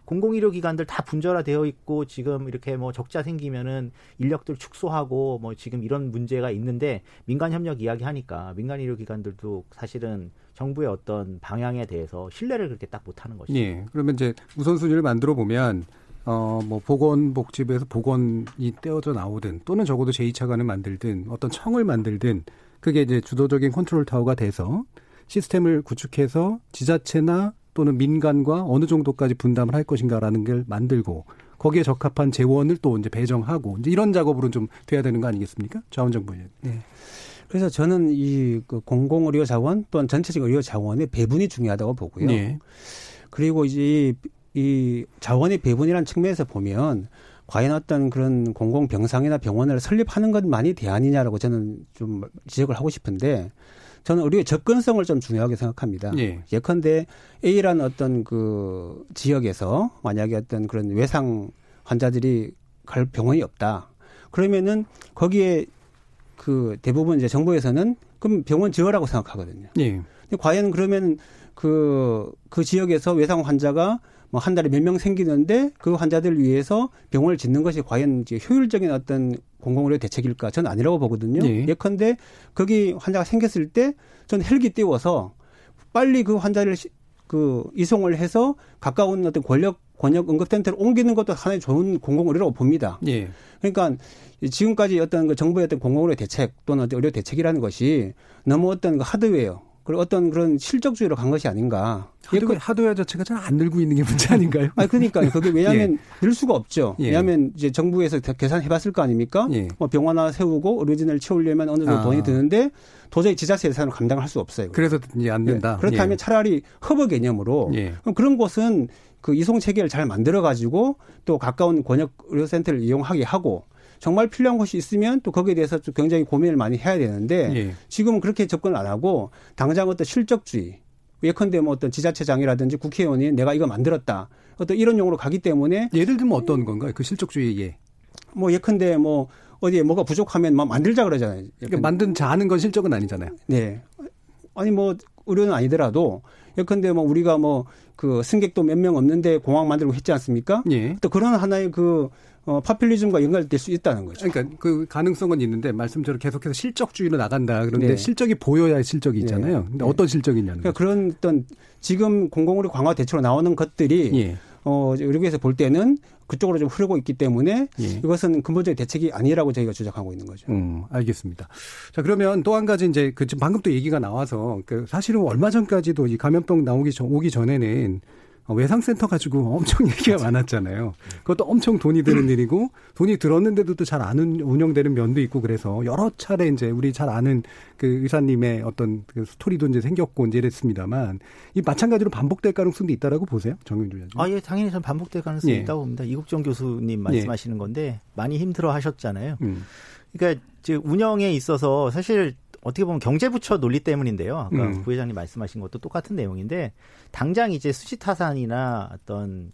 공공의료 기관들 다 분절화되어 있고 지금 이렇게 뭐 적자 생기면은 인력들 축소하고 뭐 지금 이런 문제가 있는데 민간 협력 이야기 하니까 민간 의료 기관들도 사실은 정부의 어떤 방향에 대해서 신뢰를 그렇게 딱 못하는 것이죠. 예. 그러면 이제 우선순위를 만들어 보면 어, 뭐, 보건복지부에서 보건이 떼어져 나오든 또는 적어도 제2차관을 만들든 어떤 청을 만들든 그게 이제 주도적인 컨트롤 타워가 돼서 시스템을 구축해서 지자체나 또는 민간과 어느 정도까지 분담을 할 것인가라는 걸 만들고 거기에 적합한 재원을 또 이제 배정하고 이제 이런 작업으로 좀 돼야 되는 거 아니겠습니까? 자원정부. 네. 그래서 저는 이그 공공의료 자원 또는 전체적 의료 자원의 배분이 중요하다고 보고요. 네. 그리고 이제 이 자원의 배분이라는 측면에서 보면 과연 어떤 그런 공공 병상이나 병원을 설립하는 것만이 대안이냐라고 저는 좀 지적을 하고 싶은데 저는 의료의 접근성을 좀 중요하게 생각합니다. 예. 예컨대 A라는 어떤 그 지역에서 만약에 어떤 그런 외상 환자들이 갈 병원이 없다. 그러면은 거기에 그 대부분 이제 정부에서는 그럼 병원 지어라고 생각하거든요. 예. 근데 과연 그러면 그, 그 지역에서 외상 환자가 뭐 한 달에 몇 명 생기는데 그 환자들 을 위해서 병원을 짓는 것이 과연 이제 효율적인 어떤 공공의료 대책일까? 저는 아니라고 보거든요. 예. 예컨대 거기 환자가 생겼을 때 저는 헬기 띄워서 빨리 그 환자를 그 이송을 해서 가까운 어떤 권력 권역 응급센터로 옮기는 것도 하나의 좋은 공공의료라고 봅니다. 예. 그러니까 지금까지 어떤 그 정부의 어떤 공공의료 대책 또는 어떤 의료 대책이라는 것이 너무 어떤 그 하드웨어 그리고 어떤 그런 실적주의로 간 것이 아닌가. 하드웨어, 하드웨어 자체가 잘 안 늘고 있는 게 문제 아닌가요? 아니, 그러니까 그게 왜냐하면 예. 늘 수가 없죠. 예. 왜냐하면 이제 정부에서 계산해 봤을 거 아닙니까? 예. 뭐 병원 하나 세우고 의료진을 채우려면 어느 정도 아. 돈이 드는데 도저히 지자체 예산으로 감당을 할수 없어요. 그래서 이제 안 된다. 예. 그렇다면 예. 차라리 허브 개념으로 예. 그럼 그런 곳은 그 이송 체계를 잘 만들어 가지고 또 가까운 권역 의료센터를 이용하게 하고 정말 필요한 곳이 있으면 또 거기에 대해서 좀 굉장히 고민을 많이 해야 되는데 예. 지금은 그렇게 접근을 안 하고 당장 어떤 실적주의 예컨대 뭐 어떤 지자체장이라든지 국회의원이 내가 이거 만들었다 어떤 이런 용어로 가기 때문에 예를 들면 어떤 건가요? 그 실적주의 예. 뭐 예컨대 뭐 어디에 뭐가 부족하면 막 만들자 그러잖아요. 그러니까 만든 자하는 건 실적은 아니잖아요. 네. 아니 뭐 의료는 아니더라도 예컨대 뭐 우리가 뭐 그 승객도 몇 명 없는데 공항 만들고 했지 않습니까? 예. 또 그런 하나의 그 어, 파퓰리즘과 연결될 수 있다는 거죠. 그러니까 그 가능성은 있는데 말씀처럼 계속해서 실적주의로 나간다. 그런데 네. 실적이 보여야 실적이 네. 있잖아요. 네. 근데 어떤 실적이냐는 그러니까 그런 어떤 지금 공공의료 강화 대책으로 나오는 것들이 예. 어, 의료계에서 볼 때는 그쪽으로 좀 흐르고 있기 때문에 예. 이것은 근본적인 대책이 아니라고 저희가 주장하고 있는 거죠. 음, 알겠습니다. 자, 그러면 또 한 가지 이제 그 지금 방금 또 얘기가 나와서 그 사실은 얼마 전까지도 이 감염병 나오기 전, 오기 전에는 어, 외상센터 가지고 엄청 얘기가 많았잖아요. 그것도 엄청 돈이 드는 일이고 돈이 들었는데도 또 잘 안 운영되는 면도 있고 그래서 여러 차례 이제 우리 잘 아는 그 의사님의 어떤 그 스토리도 이제 생겼고 이제 이랬습니다만 이 마찬가지로 반복될 가능성도 있다라고 보세요, 정윤주 의원님. 아, 예, 당연히 저는 반복될 가능성이 예. 있다고 봅니다. 이국정 교수님 예. 말씀하시는 예. 건데 많이 힘들어 하셨잖아요. 음. 그러니까 이제 운영에 있어서 사실 어떻게 보면 경제부처 논리 때문인데요. 아까 음. 부회장님 말씀하신 것도 똑같은 내용인데 당장 이제 수시 타산이나 어떤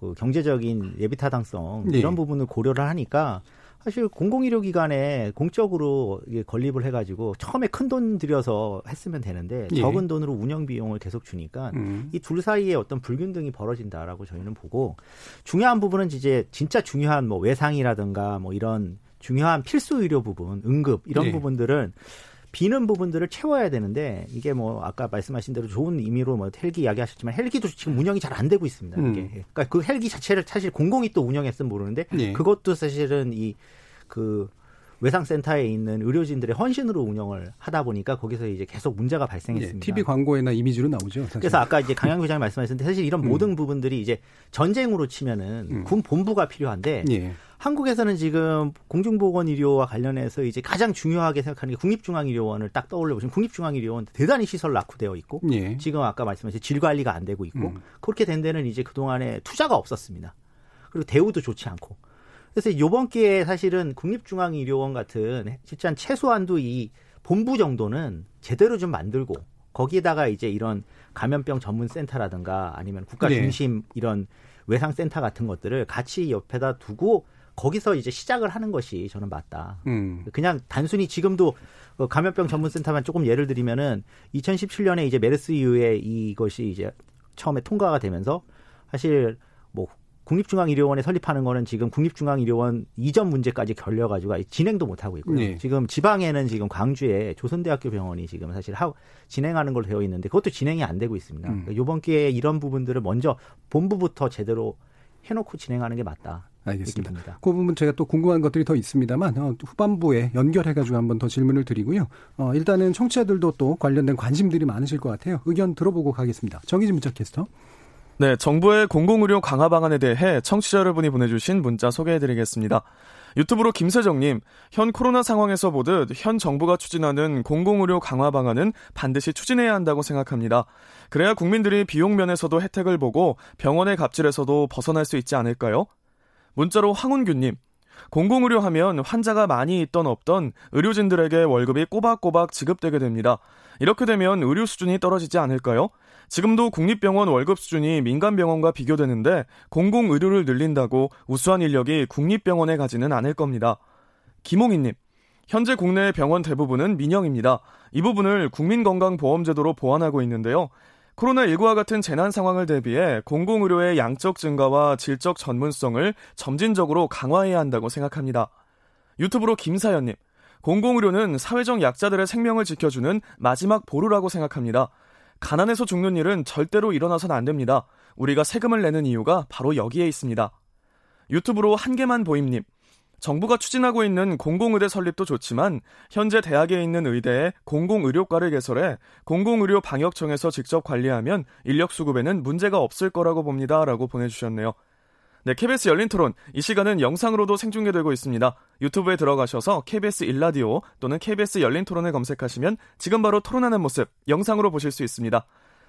그 경제적인 예비 타당성 네. 이런 부분을 고려를 하니까 사실 공공의료기관에 공적으로 건립을 해가지고 처음에 큰 돈 들여서 했으면 되는데 예. 적은 돈으로 운영 비용을 계속 주니까 음. 이둘 사이에 어떤 불균등이 벌어진다라고 저희는 보고 중요한 부분은 이제 진짜 중요한 뭐 외상이라든가 뭐 이런 중요한 필수 의료 부분, 응급 이런 네. 부분들은 비는 부분들을 채워야 되는데 이게 뭐 아까 말씀하신 대로 좋은 의미로 뭐 헬기 이야기하셨지만 헬기도 지금 운영이 잘 안 되고 있습니다. 음. 이게 그러니까 그 헬기 자체를 사실 공공이 또 운영했으면 모르는데 네. 그것도 사실은 이 그 외상센터에 있는 의료진들의 헌신으로 운영을 하다 보니까 거기서 이제 계속 문제가 발생했습니다. 네, TV 광고에나 이미지로 나오죠. 사실. 그래서 아까 이제 강양 회장이 말씀하셨는데 사실 이런 음. 모든 부분들이 이제 전쟁으로 치면은 음. 군 본부가 필요한데 예. 한국에서는 지금 공중보건 의료와 관련해서 이제 가장 중요하게 생각하는 게 국립중앙의료원을 딱 떠올려 보시면 국립중앙의료원 대단히 시설 낙후되어 있고 예. 지금 아까 말씀하신 질 관리가 안 되고 있고 음. 그렇게 된 데는 이제 그동안에 투자가 없었습니다. 그리고 대우도 좋지 않고. 그래서 이번 기회에 사실은 국립중앙의료원 같은 진짜 최소한도 이 본부 정도는 제대로 좀 만들고 거기에다가 이제 이런 감염병 전문 센터라든가 아니면 국가 네. 중심 네. 이런 외상 센터 같은 것들을 같이 옆에다 두고 거기서 이제 시작을 하는 것이 저는 맞다. 음. 그냥 단순히 지금도 그 감염병 전문센터만 조금 예를 들면은 2017년에 이제 메르스 이후에 이것이 이제 처음에 통과가 되면서 사실 뭐 국립중앙의료원에 설립하는 거는 지금 국립중앙의료원 이전 문제까지 결려가지고 진행도 못 하고 있고요. 네. 지금 지방에는 지금 광주에 조선대학교 병원이 지금 사실 하, 진행하는 걸로 되어 있는데 그것도 진행이 안 되고 있습니다. 음. 그러니까 이번 기회에 이런 부분들을 먼저 본부부터 제대로 해놓고 진행하는 게 맞다. 알겠습니다. 그 부분 제가 또 궁금한 것들이 더 있습니다만 어, 후반부에 연결해가지고 한번 더 질문을 드리고요. 어, 일단은 청취자들도 또 관련된 관심들이 많으실 것 같아요. 의견 들어보고 가겠습니다. 정희진 문자 캐스터. 네, 정부의 공공의료 강화 방안에 대해 청취자 여러분이 보내주신 문자 소개해드리겠습니다. 유튜브로 김세정님, 현 코로나 상황에서 보듯 현 정부가 추진하는 공공의료 강화 방안은 반드시 추진해야 한다고 생각합니다. 그래야 국민들이 비용 면에서도 혜택을 보고 병원의 갑질에서도 벗어날 수 있지 않을까요? 문자로 황운규님, 공공의료 하면 환자가 많이 있던 없던 의료진들에게 월급이 꼬박꼬박 지급되게 됩니다. 이렇게 되면 의료 수준이 떨어지지 않을까요? 지금도 국립병원 월급 수준이 민간병원과 비교되는데 공공의료를 늘린다고 우수한 인력이 국립병원에 가지는 않을 겁니다. 김홍희님, 현재 국내 병원 대부분은 민영입니다. 이 부분을 국민건강보험제도로 보완하고 있는데요. 코로나19와 같은 재난 상황을 대비해 공공의료의 양적 증가와 질적 전문성을 점진적으로 강화해야 한다고 생각합니다. 유튜브로 김사연님, 공공의료는 사회적 약자들의 생명을 지켜주는 마지막 보루라고 생각합니다. 가난해서 죽는 일은 절대로 일어나선 안 됩니다. 우리가 세금을 내는 이유가 바로 여기에 있습니다. 유튜브로 한 개만 보임님, 정부가 추진하고 있는 공공의대 설립도 좋지만 현재 대학에 있는 의대에 공공의료과를 개설해 공공의료 방역청에서 직접 관리하면 인력 수급에는 문제가 없을 거라고 봅니다. 라고 보내주셨네요. 네, KBS 열린 토론. 이 시간은 영상으로도 생중계되고 있습니다. 유튜브에 들어가셔서 KBS 일라디오 또는 KBS 열린 토론을 검색하시면 지금 바로 토론하는 모습 영상으로 보실 수 있습니다.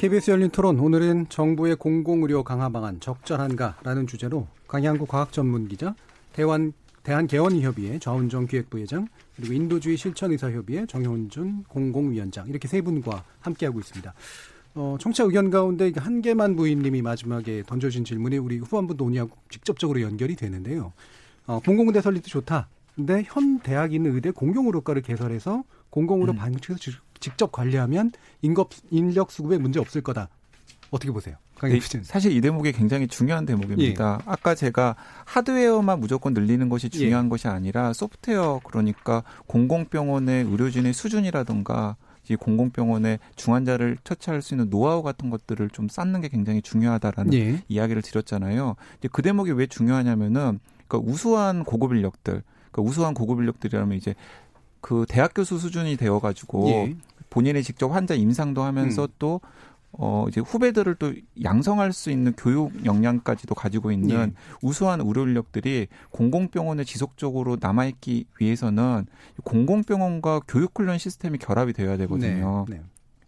KBS 열린 토론 오늘은 정부의 공공의료 강화 방안 적절한가라는 주제로 강양구 과학전문기자 대환 대한개원의협의회 좌운정 기획부회장 그리고 인도주의 실천의사협의회 정현준 공공위원장 이렇게 세 분과 함께하고 있습니다. 어, 청취자 의견 가운데 한 개만 부인님이 마지막에 던져진 질문이 우리 후반부 논의하고 직접적으로 연결이 되는데요. 어, 공공의대 설립도 좋다. 근데 현 대학 있는 의대 공공의료과를 개설해서 공공의료 음. 방식에서 직접 관리하면 인급 인력 수급에 문제 없을 거다. 어떻게 보세요? 네, 사실 이 대목이 굉장히 중요한 대목입니다. 예. 아까 제가 하드웨어만 무조건 늘리는 것이 중요한 예. 것이 아니라 소프트웨어 그러니까 공공병원의 의료진의 수준이라든가 이 공공병원의 중환자를 처치할 수 있는 노하우 같은 것들을 좀 쌓는 게 굉장히 중요하다라는 예. 이야기를 드렸잖아요. 이제 그 대목이 왜 중요하냐면은 그러니까 우수한 고급 인력들, 그러니까 우수한 고급 인력들이라면 이제 그 대학 교수 수준이 되어가지고 예. 본인이 직접 환자 임상도 하면서 음. 또 어, 이제 후배들을 또 양성할 수 있는 교육 역량까지도 가지고 있는 예. 우수한 의료 인력들이 공공병원에 지속적으로 남아있기 위해서는 공공병원과 교육훈련 시스템이 결합이 되어야 되거든요. 네. 네.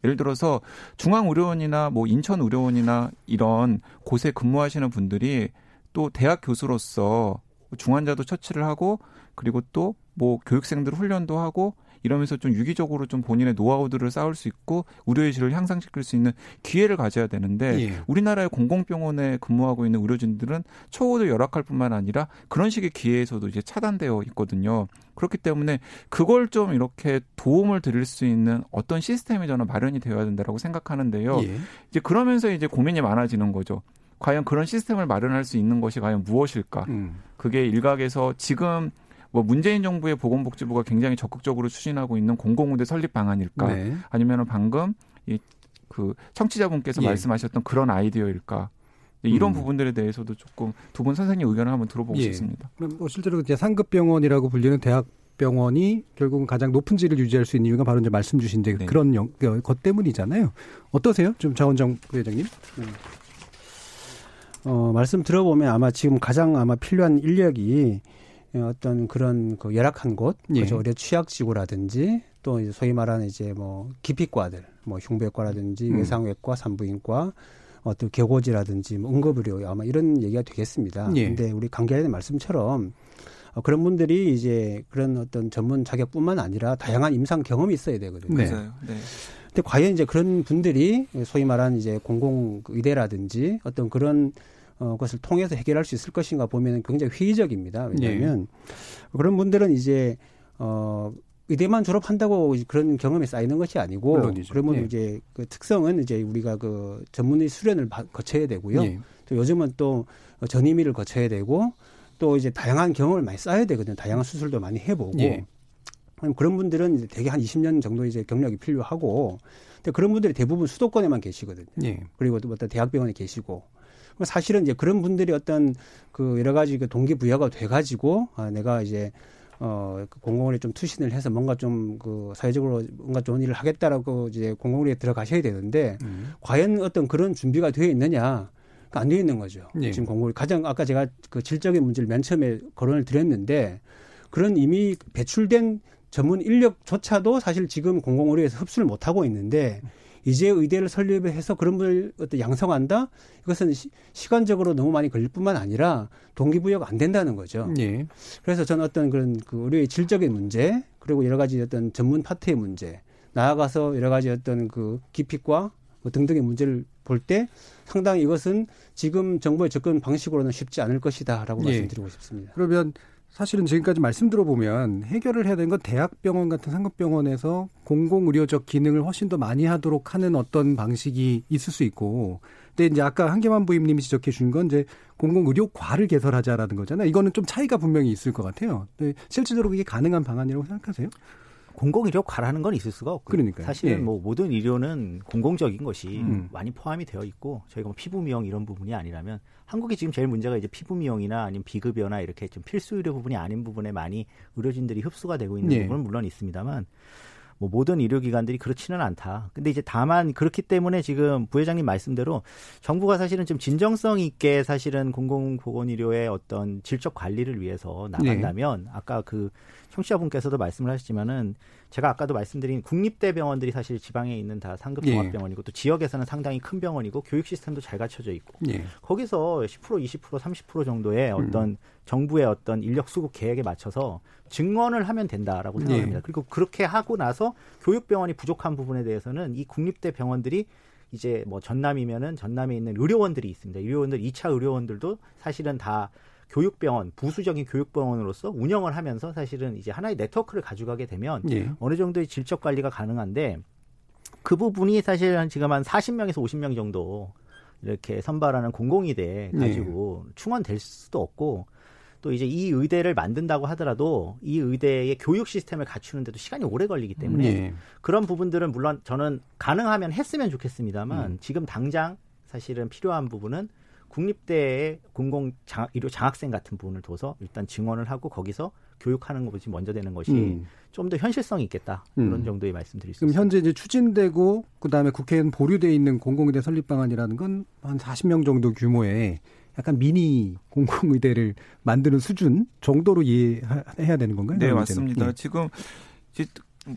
예를 들어서 중앙의료원이나 뭐 인천의료원이나 이런 곳에 근무하시는 분들이 또 대학 교수로서 중환자도 처치를 하고 그리고 또 뭐 교육생들 훈련도 하고 이러면서 좀 유기적으로 좀 본인의 노하우들을 쌓을 수 있고 의료의 질을 향상시킬 수 있는 기회를 가져야 되는데 예. 우리나라의 공공병원에 근무하고 있는 의료진들은 처우도 열악할 뿐만 아니라 그런 식의 기회에서도 이제 차단되어 있거든요. 그렇기 때문에 그걸 좀 이렇게 도움을 드릴 수 있는 어떤 시스템이 저는 마련이 되어야 된다라고 생각하는데요. 예. 이제 그러면서 이제 고민이 많아지는 거죠. 과연 그런 시스템을 마련할 수 있는 것이 과연 무엇일까? 음. 그게 일각에서 지금 뭐 문재인 정부의 보건복지부가 굉장히 적극적으로 추진하고 있는 공공의대 설립 방안일까? 네. 아니면은 방금 이 그 청취자분께서 예. 말씀하셨던 그런 아이디어일까? 이런 음. 부분들에 대해서도 조금 두 분 선생님 의견을 한번 들어보고 예. 싶습니다. 그럼 뭐 실제로 이제 상급 병원이라고 불리는 대학 병원이 결국은 가장 높은 질을 유지할 수 있는 이유가 바로 이제 말씀 주신 네. 그런 영, 그, 것 때문이잖아요. 어떠세요? 좀 자원정 부회장님? 네. 어, 말씀 들어보면 아마 지금 가장 아마 필요한 인력이 어떤 그런 그 열악한 곳, 예. 그죠? 의료 취약지구라든지 또 이제 소위 말하는 이제 뭐 기피과들, 뭐 흉부외과라든지 음. 외상외과, 산부인과 어떤 개고지라든지 뭐 응급의료 아마 이런 얘기가 되겠습니다. 예. 근데 우리 강계의 말씀처럼 어, 그런 분들이 이제 그런 어떤 전문 자격뿐만 아니라 다양한 임상 경험이 있어야 되거든요. 네. 네. 근데 과연 이제 그런 분들이 소위 말하는 이제 공공 의대라든지 어떤 그런 어, 것을 통해서 해결할 수 있을 것인가 보면 굉장히 회의적입니다. 왜냐하면 네. 그런 분들은 이제 어 의대만 졸업한다고 그런 경험이 쌓이는 것이 아니고 물론이죠. 그러면 네. 이제 그 특성은 이제 우리가 그 전문의 수련을 거쳐야 되고요. 네. 또 요즘은 또 전임의를 거쳐야 되고 또 이제 다양한 경험을 많이 쌓아야 되거든요. 다양한 수술도 많이 해보고. 네. 그런 분들은 이제 대개 한 20년 정도 이제 경력이 필요하고 근데 그런 분들이 대부분 수도권에만 계시거든요. 네. 그리고 또 어떤 대학병원에 계시고 사실은 이제 그런 분들이 어떤 그 여러 가지 그 동기부여가 돼가지고 아, 내가 이제 어, 그 공공원에 좀 투신을 해서 뭔가 좀 그 사회적으로 뭔가 좋은 일을 하겠다라고 이제 공공원에 들어가셔야 되는데 음. 과연 어떤 그런 준비가 되어 있느냐 안 되어 있는 거죠. 예. 지금 공공이 가장 아까 제가 그 질적인 문제를 맨 처음에 거론을 드렸는데 그런 이미 배출된 전문 인력조차도 사실 지금 공공의료에서 흡수를 못 하고 있는데 이제 의대를 설립해서 그런 분을 어떤 양성한다? 이것은 시, 간적으로 너무 많이 걸릴 뿐만 아니라 동기부여가 안 된다는 거죠. 예. 그래서 저는 어떤 그런 그 의료의 질적인 문제 그리고 여러 가지 어떤 전문 파트의 문제 나아가서 여러 가지 어떤 그 기피과 뭐 등등의 문제를 볼 때 상당히 이것은 지금 정부의 접근 방식으로는 쉽지 않을 것이다라고 예. 말씀드리고 싶습니다. 그러면 사실은 지금까지 말씀 들어보면 해결을 해야 되는 건 대학병원 같은 상급병원에서 공공의료적 기능을 훨씬 더 많이 하도록 하는 어떤 방식이 있을 수 있고 근데 이제 아까 한계만 부임님이 지적해 주신 건 이제 공공의료과를 개설하자라는 거잖아요. 이거는 좀 차이가 분명히 있을 것 같아요. 실질적으로 이게 가능한 방안이라고 생각하세요? 공공의료 과라는 건 있을 수가 없고 그러니까요. 사실은 예. 뭐 모든 의료는 공공적인 것이 음. 많이 포함이 되어 있고 저희가 뭐 피부 미용 이런 부분이 아니라면 한국이 지금 제일 문제가 이제 피부 미용이나 아니면 비급여나 이렇게 좀 필수 의료 부분이 아닌 부분에 많이 의료진들이 흡수가 되고 있는 예. 부분은 물론 있습니다만 뭐 모든 의료기관들이 그렇지는 않다. 근데 이제 다만 그렇기 때문에 지금 부회장님 말씀대로 정부가 사실은 좀 진정성 있게 사실은 공공보건의료의 어떤 질적 관리를 위해서 나간다면 네. 아까 그 청취자분께서도 말씀을 하셨지만은 제가 아까도 말씀드린 국립대 병원들이 사실 지방에 있는 다 상급 종합병원이고 예. 또 지역에서는 상당히 큰 병원이고 교육 시스템도 잘 갖춰져 있고 예. 거기서 10% 20% 30% 정도의 음. 어떤 음. 정부의 어떤 인력 수급 계획에 맞춰서 증언을 하면 된다라고 예. 생각합니다. 예. 그리고 그렇게 하고 나서 교육 병원이 부족한 부분에 대해서는 이 국립대 병원들이 이제 뭐 전남이면은 전남에 있는 의료원들이 있습니다. 의료원들 2차 의료원들도 사실은 다 교육병원, 부수적인 교육병원으로서 운영을 하면서 사실은 이제 하나의 네트워크를 가져가게 되면 예. 어느 정도의 질적 관리가 가능한데 그 부분이 사실 한 지금 한 40명에서 50명 정도 이렇게 선발하는 공공의대 예. 가지고 예. 충원될 수도 없고 또 이제 이 의대를 만든다고 하더라도 이 의대의 교육 시스템을 갖추는데도 시간이 오래 걸리기 때문에 예. 그런 부분들은 물론 저는 가능하면 했으면 좋겠습니다만 음. 지금 당장 사실은 필요한 부분은 국립대의 공공 장, 의료 장학생 같은 부분을 둬서 일단 증언을 하고 거기서 교육하는 것이 먼저 되는 것이 음. 좀더 현실성이 있겠다 음. 그런 정도의 말씀드릴 수 있습니다. 현재 이제 추진되고 그다음에 국회에는 보류돼 있는 공공의대 설립 방안이라는 건 한 40명 정도 규모의 약간 미니 공공의대를 만드는 수준 정도로 이해해야 되는 건가요? 네 맞습니다. 네. 지금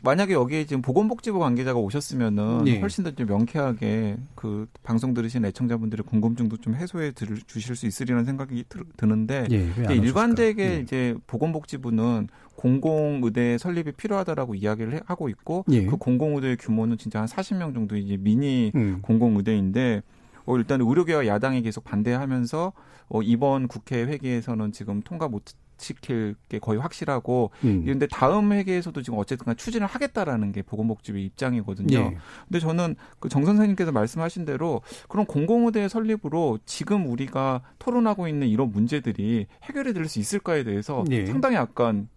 만약에 여기에 지금 보건복지부 관계자가 오셨으면은 예. 훨씬 더 좀 명쾌하게 그 방송 들으신 애청자분들의 궁금증도 좀 해소해 들, 주실 수 있으리라는 생각이 들, 드는데 예, 일관되게 예. 이제 보건복지부는 공공의대 설립이 필요하다라고 이야기를 하고 있고 예. 그 공공의대의 규모는 진짜 한 40명 정도 이제 미니 음. 공공의대인데 어, 일단 의료계와 야당이 계속 반대하면서 어, 이번 국회 회기에서는 지금 통과 못 시킬 게 거의 확실하고 음. 그런데 다음 회계에서도 지금 어쨌든 추진을 하겠다라는 게 보건복지부 입장이거든요. 예. 근데 저는 그 정 선생님께서 말씀하신 대로 그런 공공의대 설립으로 지금 우리가 토론하고 있는 이런 문제들이 해결이 될 수 있을까에 대해서 예. 상당히 약간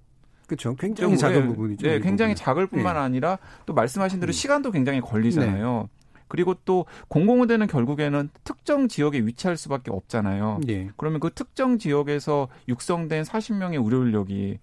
그렇죠. 굉장히 작은 부분이죠. 네, 굉장히 작을 뿐만 예. 아니라 또 말씀하신 대로 음. 시간도 굉장히 걸리잖아요. 네. 그리고 또 공공의대는 결국에는 특정 지역에 위치할 수밖에 없잖아요. 예. 그러면 그 특정 지역에서 육성된 40명의 의료 인력이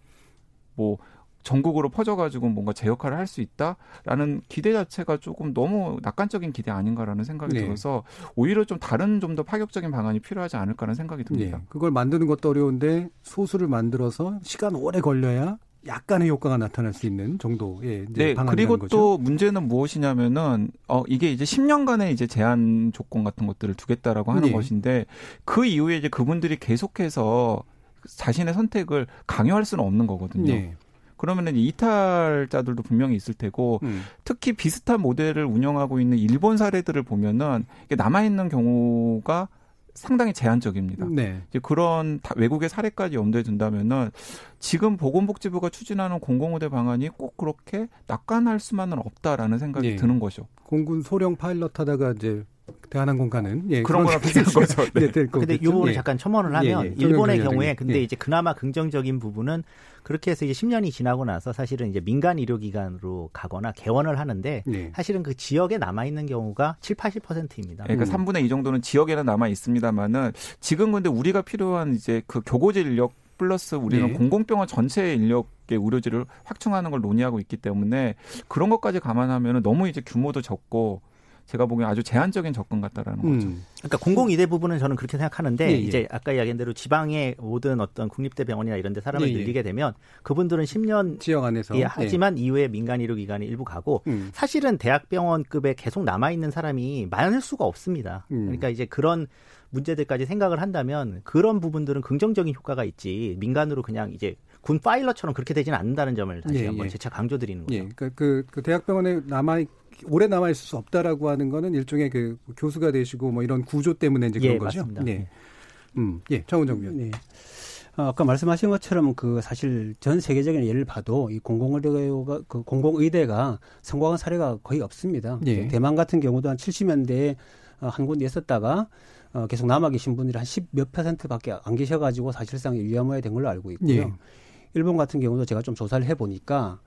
뭐 전국으로 퍼져가지고 뭔가 제 역할을 할 수 있다라는 기대 자체가 조금 너무 낙관적인 기대 아닌가라는 생각이 네. 들어서 오히려 좀 다른 좀 더 파격적인 방안이 필요하지 않을까라는 생각이 듭니다. 네. 그걸 만드는 것도 어려운데 소수를 만들어서 시간 오래 걸려야 약간의 효과가 나타날 수 있는 정도의 네, 그리고 거죠. 또 문제는 무엇이냐면은 어 이게 이제 10년간의 이제 제한 조건 같은 것들을 두겠다라고 하는 네. 것인데 그 이후에 이제 그분들이 계속해서 자신의 선택을 강요할 수는 없는 거거든요. 네. 그러면은 이탈자들도 분명히 있을 테고 음. 특히 비슷한 모델을 운영하고 있는 일본 사례들을 보면은 남아 있는 경우가 상당히 제한적입니다. 네. 이제 그런 외국의 사례까지 염두에 둔다면은 지금 보건복지부가 추진하는 공공의대 방안이 꼭 그렇게 낙관할 수만은 없다라는 생각이 네. 드는 거죠. 공군 소령 파일럿 하다가 이제 대한항공가는 예, 그런 거랑 비슷한 거죠. 네, 네 근데 이 부분을 예. 잠깐 첨언을 하면 예, 예. 일본의 경우에 근데 예. 이제 그나마 긍정적인 부분은 그렇게 해서 이제 10년이 지나고 나서 사실은 이제 민간 의료기관으로 가거나 개원을 하는데 네. 사실은 그 지역에 남아 있는 경우가 7, 80%입니다. 그러니까 음. 3분의 2 정도는 지역에는 남아 있습니다만은 지금 근데 우리가 필요한 이제 그 교고질 인력 플러스 우리는 네. 공공병원 전체 인력의 의료지를 확충하는 걸 논의하고 있기 때문에 그런 것까지 감안하면 너무 이제 규모도 적고 제가 보기엔 아주 제한적인 접근 같다라는 음. 거죠. 그러니까 공공의대 부분은 저는 그렇게 생각하는데 예, 예. 이제 아까 이야기한 대로 지방의 모든 어떤 국립대 병원이나 이런 데 사람을 예, 예. 늘리게 되면 그분들은 10년 지역 안에서 예, 하지만 이후에 민간 의료 기관이 일부 가고 음. 사실은 대학병원급에 계속 남아 있는 사람이 많을 수가 없습니다. 음. 그러니까 이제 그런 문제들까지 생각을 한다면 그런 부분들은 긍정적인 효과가 있지 민간으로 그냥 이제 군 파일럿처럼 그렇게 되지는 않는다는 점을 다시 예, 한번 재차 강조드리는 거죠. 예, 그러니까 그, 그 대학병원에 남아 오래 남아 있을 수 없다라고 하는 거는 일종의 그 교수가 되시고 뭐 이런 구조 때문에 이제 그런 예, 거죠. 맞습니다. 네. 음, 예, 정은정 위원. 네. 어, 아까 말씀하신 것처럼 그 사실 전 세계적인 예를 봐도 이 공공의료가 그 공공의대가 성공한 사례가 거의 없습니다. 예. 대만 같은 경우도 한 70년대에 어, 한 군데 있었다가 어, 계속 남아 계신 분들이 한 10 몇 퍼센트밖에 안 계셔가지고 사실상 위험하게 된 걸로 알고 있고요. 예. 일본 같은 경우도 제가 좀 조사를 해보니까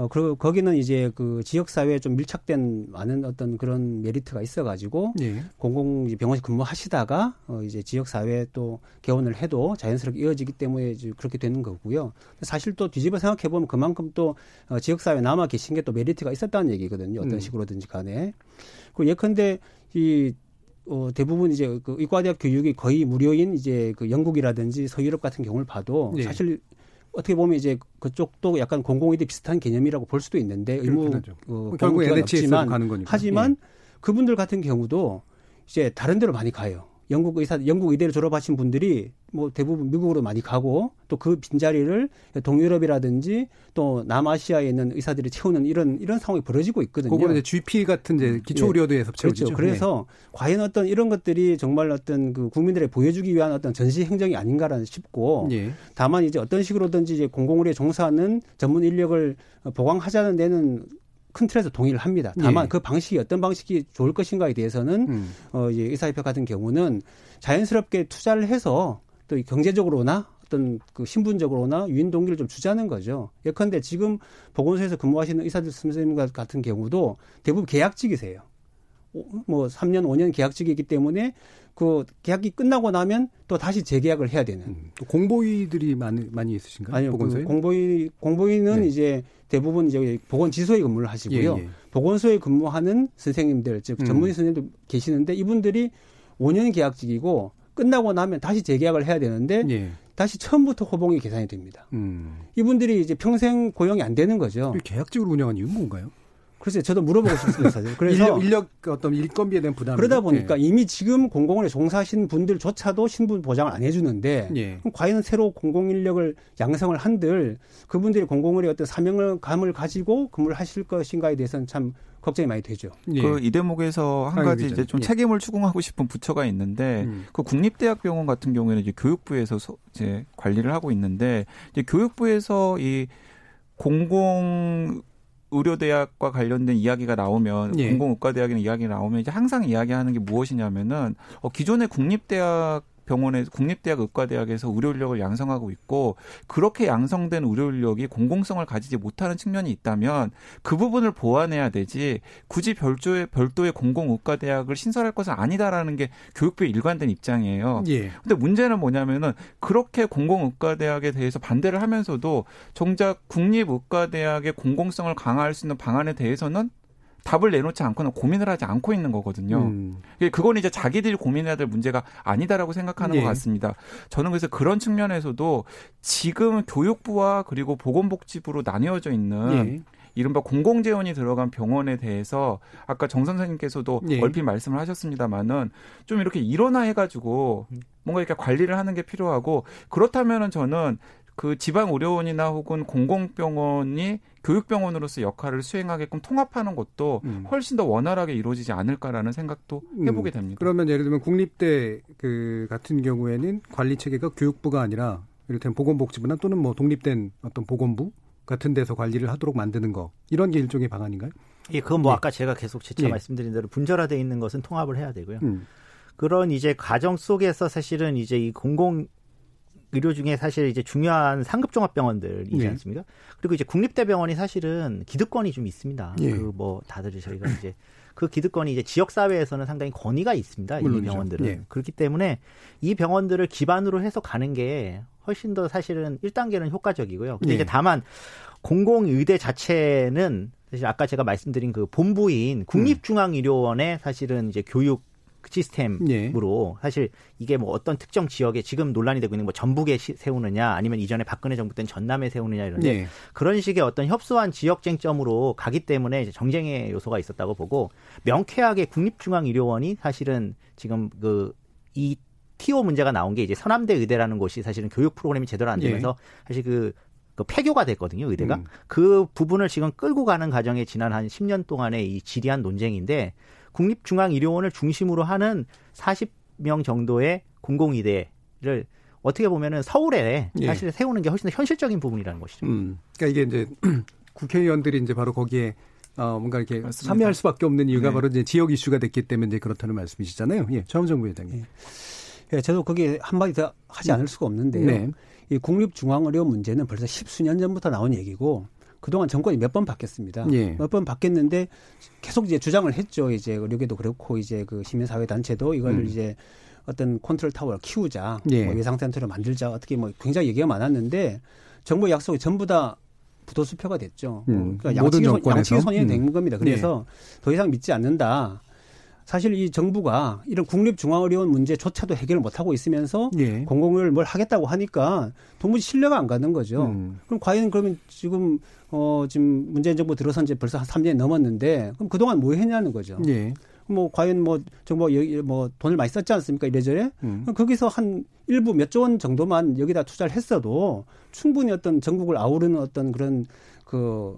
어, 그리고 거기는 이제 그 지역사회에 좀 밀착된 많은 어떤 그런 메리트가 있어가지고 예. 공공병원에서 근무하시다가 어, 이제 지역사회에 또 개원을 해도 자연스럽게 이어지기 때문에 이제 그렇게 되는 거고요. 사실 또 뒤집어 생각해보면 그만큼 또 어, 지역사회에 남아 계신 게 또 메리트가 있었다는 얘기거든요. 어떤 음. 식으로든지 간에. 그리고 예컨대 이 어, 대부분 이제 그 의과대학 교육이 거의 무료인 이제 그 영국이라든지 서유럽 같은 경우를 봐도 예. 사실 어떻게 보면 이제 그쪽도 약간 공공의대 비슷한 개념이라고 볼 수도 있는데 의무 어, 결국 NHS로 가는 거니까. 하지만 예. 그분들 같은 경우도 이제 다른 데로 많이 가요. 영국 의사, 영국 의대를 졸업하신 분들이 뭐 대부분 미국으로 많이 가고 또 그 빈자리를 동유럽이라든지 또 남아시아에 있는 의사들이 채우는 이런 이런 상황이 벌어지고 있거든요. 그거는 이제 GP 같은 이제 기초 의료대에서 예. 채워지죠. 그렇죠. 그래서 네. 과연 어떤 이런 것들이 정말 어떤 그 국민들에 보여주기 위한 어떤 전시 행정이 아닌가라는 싶고 예. 다만 이제 어떤 식으로든지 이제 공공의료에 종사하는 전문 인력을 보강하자는 데는 큰 틀에서 동의를 합니다. 다만 예. 그 방식이 어떤 방식이 좋을 것인가에 대해서는 음. 어 이제 의사협회 같은 경우는 자연스럽게 투자를 해서 또 경제적으로나 어떤 그 신분적으로나 유인 동기를 좀 주자는 거죠. 예컨대 지금 보건소에서 근무하시는 의사들 선생님 같은 경우도 대부분 계약직이세요. 뭐 3년, 5년 계약직이기 때문에 그 계약이 끝나고 나면 또 다시 재계약을 해야 되는. 음, 또 공보위들이 많이 많이 있으신가요? 아니요. 그 공보위 공보위는 네. 이제 대부분 이제 보건지소에 근무를 하시고요. 예, 예. 보건소에 근무하는 선생님들 즉 음. 전문의 음. 선생님들 계시는데 이분들이 5년 계약직이고 끝나고 나면 다시 재계약을 해야 되는데 예. 다시 처음부터 호봉이 계산이 됩니다. 음. 이분들이 이제 평생 고용이 안 되는 거죠. 계약직으로 운영한 이유는 뭔가요? 글쎄, 저도 물어보고 싶습니다. 사실. 그래서 인력, 인력 어떤 일건비에 대한 부담. 그러다 보니까 예. 이미 지금 공공원에 종사하신 분들조차도 신분 보장을 안 해주는데, 예. 그럼 과연 새로 공공 인력을 양성을 한들 그분들이 공공원의 어떤 사명을 감을 가지고 근무를 하실 것인가에 대해서는 참 걱정이 많이 되죠. 예. 그이 대목에서 한 가지 이제 좀 예. 책임을 추궁하고 싶은 부처가 있는데 음. 그 국립대학병원 같은 경우에는 이제 교육부에서 소, 이제 관리를 하고 있는데 이제 교육부에서 이 공공 의료대학과 관련된 이야기가 나오면 예. 공공의과대학이나 이야기가 나오면 이제 항상 이야기하는 게 무엇이냐면은 어 기존의 국립대학 병원에 국립대학 의과대학에서 의료 인력을 양성하고 있고 그렇게 양성된 의료 인력이 공공성을 가지지 못하는 측면이 있다면 그 부분을 보완해야 되지 굳이 별도의 별도의 공공 의과대학을 신설할 것은 아니다라는 게 교육부의 일관된 입장이에요. 예. 근데 문제는 뭐냐면은 그렇게 공공 의과대학에 대해서 반대를 하면서도 정작 국립 의과대학의 공공성을 강화할 수 있는 방안에 대해서는 답을 내놓지 않거나 고민을 하지 않고 있는 거거든요. 음. 그건 이제 자기들이 고민해야 될 문제가 아니다라고 생각하는 예. 것 같습니다. 저는 그래서 그런 측면에서도 지금 교육부와 그리고 보건복지부로 나뉘어져 있는 예. 이른바 공공재원이 들어간 병원에 대해서 아까 정 선생님께서도 예. 얼핏 말씀을 하셨습니다마는 좀 이렇게 일원화 해가지고 뭔가 이렇게 관리를 하는 게 필요하고 그렇다면은 저는 그 지방 의료원이나 혹은 공공병원이 교육병원으로서 역할을 수행하게끔 통합하는 것도 음. 훨씬 더 원활하게 이루어지지 않을까라는 생각도 음. 해보게 됩니다. 그러면 예를 들면 국립대 그 같은 경우에는 관리 체계가 교육부가 아니라 이를테면 보건복지부나 또는 뭐 독립된 어떤 보건부 같은 데서 관리를 하도록 만드는 거 이런 게 일종의 방안인가요? 예, 그건 뭐 예. 아까 제가 계속 재차 예. 말씀드린 대로 분절화돼 있는 것은 통합을 해야 되고요. 음. 그런 이제 과정 속에서 사실은 이제 이 공공 의료 중에 사실 이제 중요한 상급 종합병원들이지 네. 않습니까? 그리고 이제 국립대병원이 사실은 기득권이 좀 있습니다. 예. 그뭐 다들 저희가 이제 그 기득권이 이제 지역 사회에서는 상당히 권위가 있습니다. 물론이죠. 이 병원들은 예. 그렇기 때문에 이 병원들을 기반으로 해서 가는 게 훨씬 더 사실은 1단계는 효과적이고요. 근데 예. 이제 다만 공공의대 자체는 사실 아까 제가 말씀드린 그 본부인 국립중앙의료원의 사실은 이제 교육 시스템으로 예. 사실 이게 뭐 어떤 특정 지역에 지금 논란이 되고 있는 뭐 전북에 시, 세우느냐 아니면 이전에 박근혜 정부 때는 전남에 세우느냐 이런 예. 그런 식의 어떤 협소한 지역 쟁점으로 가기 때문에 이제 정쟁의 요소가 있었다고 보고 명쾌하게 국립중앙의료원이 사실은 지금 그이 티오 문제가 나온 게 이제 서남대 의대라는 곳이 사실은 교육 프로그램이 제대로 안 되면서 예. 사실 그, 그 폐교가 됐거든요, 의대가. 음. 그 부분을 지금 끌고 가는 과정에 지난 한 10년 동안의 이 지리한 논쟁인데 국립중앙의료원을 중심으로 하는 40명 정도의 공공의대를 어떻게 보면은 서울에 예. 사실 세우는 게 훨씬 더 현실적인 부분이라는 것이죠. 음, 그러니까 이게 이제 국회의원들이 이제 바로 거기에 어, 뭔가 이렇게 맞습니다. 참여할 수밖에 없는 이유가 네. 바로 이제 지역 이슈가 됐기 때문에 이제 그렇다는 말씀이시잖아요. 예, 최원정 부회장님. 예. 예, 저도 거기에 한마디 더 하지 않을 수가 없는데요. 네. 이 국립중앙의료 문제는 벌써 십수년 전부터 나온 얘기고 그동안 정권이 몇 번 바뀌었습니다. 예. 몇번 바뀌었는데 계속 이제 주장을 했죠. 이제 의료계도 그렇고 이제 그 시민사회 단체도 이걸 음. 이제 어떤 컨트롤 타워를 키우자, 예. 뭐 예상센터를 만들자 어떻게 뭐 굉장히 얘기가 많았는데 정부 약속이 전부 다 부도수표가 됐죠. 음. 그러니까 양측이, 손, 양측이 손이 음. 된 겁니다. 그래서 네. 더 이상 믿지 않는다. 사실 이 정부가 이런 국립중앙의료원 문제조차도 해결을 못하고 있으면서 예. 공공을 뭘 하겠다고 하니까 도무지 신뢰가 안 가는 거죠. 음. 그럼 과연 그러면 지금 어 지금 문재인 정부 들어선 이제 벌써 한 3년이 넘었는데 그럼 그동안 뭐 했냐는 거죠. 예. 뭐 과연 뭐 정부 여기 뭐 돈을 많이 썼지 않습니까 이래저래 음. 거기서 한 일부 몇 조 원 정도만 여기다 투자를 했어도 충분히 어떤 전국을 아우르는 어떤 그런 그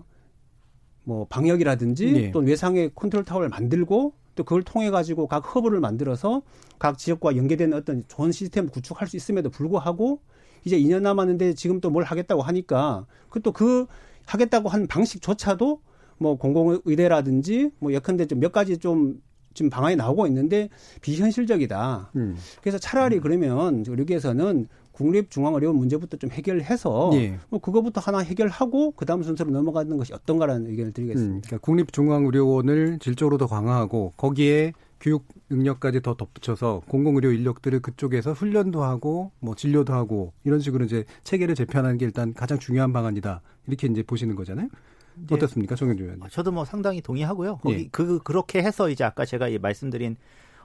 뭐 방역이라든지 예. 또 외상의 컨트롤 타워를 만들고 또 그걸 통해 가지고 각 허브를 만들어서 각 지역과 연계되는 어떤 좋은 시스템을 구축할 수 있음에도 불구하고 이제 2년 남았는데 지금 또 뭘 하겠다고 하니까 그또 그 하겠다고 한 방식조차도 뭐 공공의대라든지 뭐 예컨대 좀 몇 가지 좀 지금 방안이 나오고 있는데 비현실적이다. 음. 그래서 차라리 그러면 의료계에서는 국립중앙의료원 문제부터 좀 해결해서 예. 뭐 그거부터 하나 해결하고 그 다음 순서로 넘어가는 것이 어떤가라는 의견을 드리겠습니다. 음, 그러니까 국립중앙의료원을 질적으로 더 강화하고 거기에 교육 능력까지 더 덧붙여서 공공의료 인력들을 그쪽에서 훈련도 하고 뭐 진료도 하고 이런 식으로 이제 체계를 재편하는 게 일단 가장 중요한 방안이다 이렇게 이제 보시는 거잖아요. 네. 어떻습니까, 정현주 의원님? 저도 뭐 상당히 동의하고요. 거기 예. 그 그렇게 해서 이제 아까 제가 말씀드린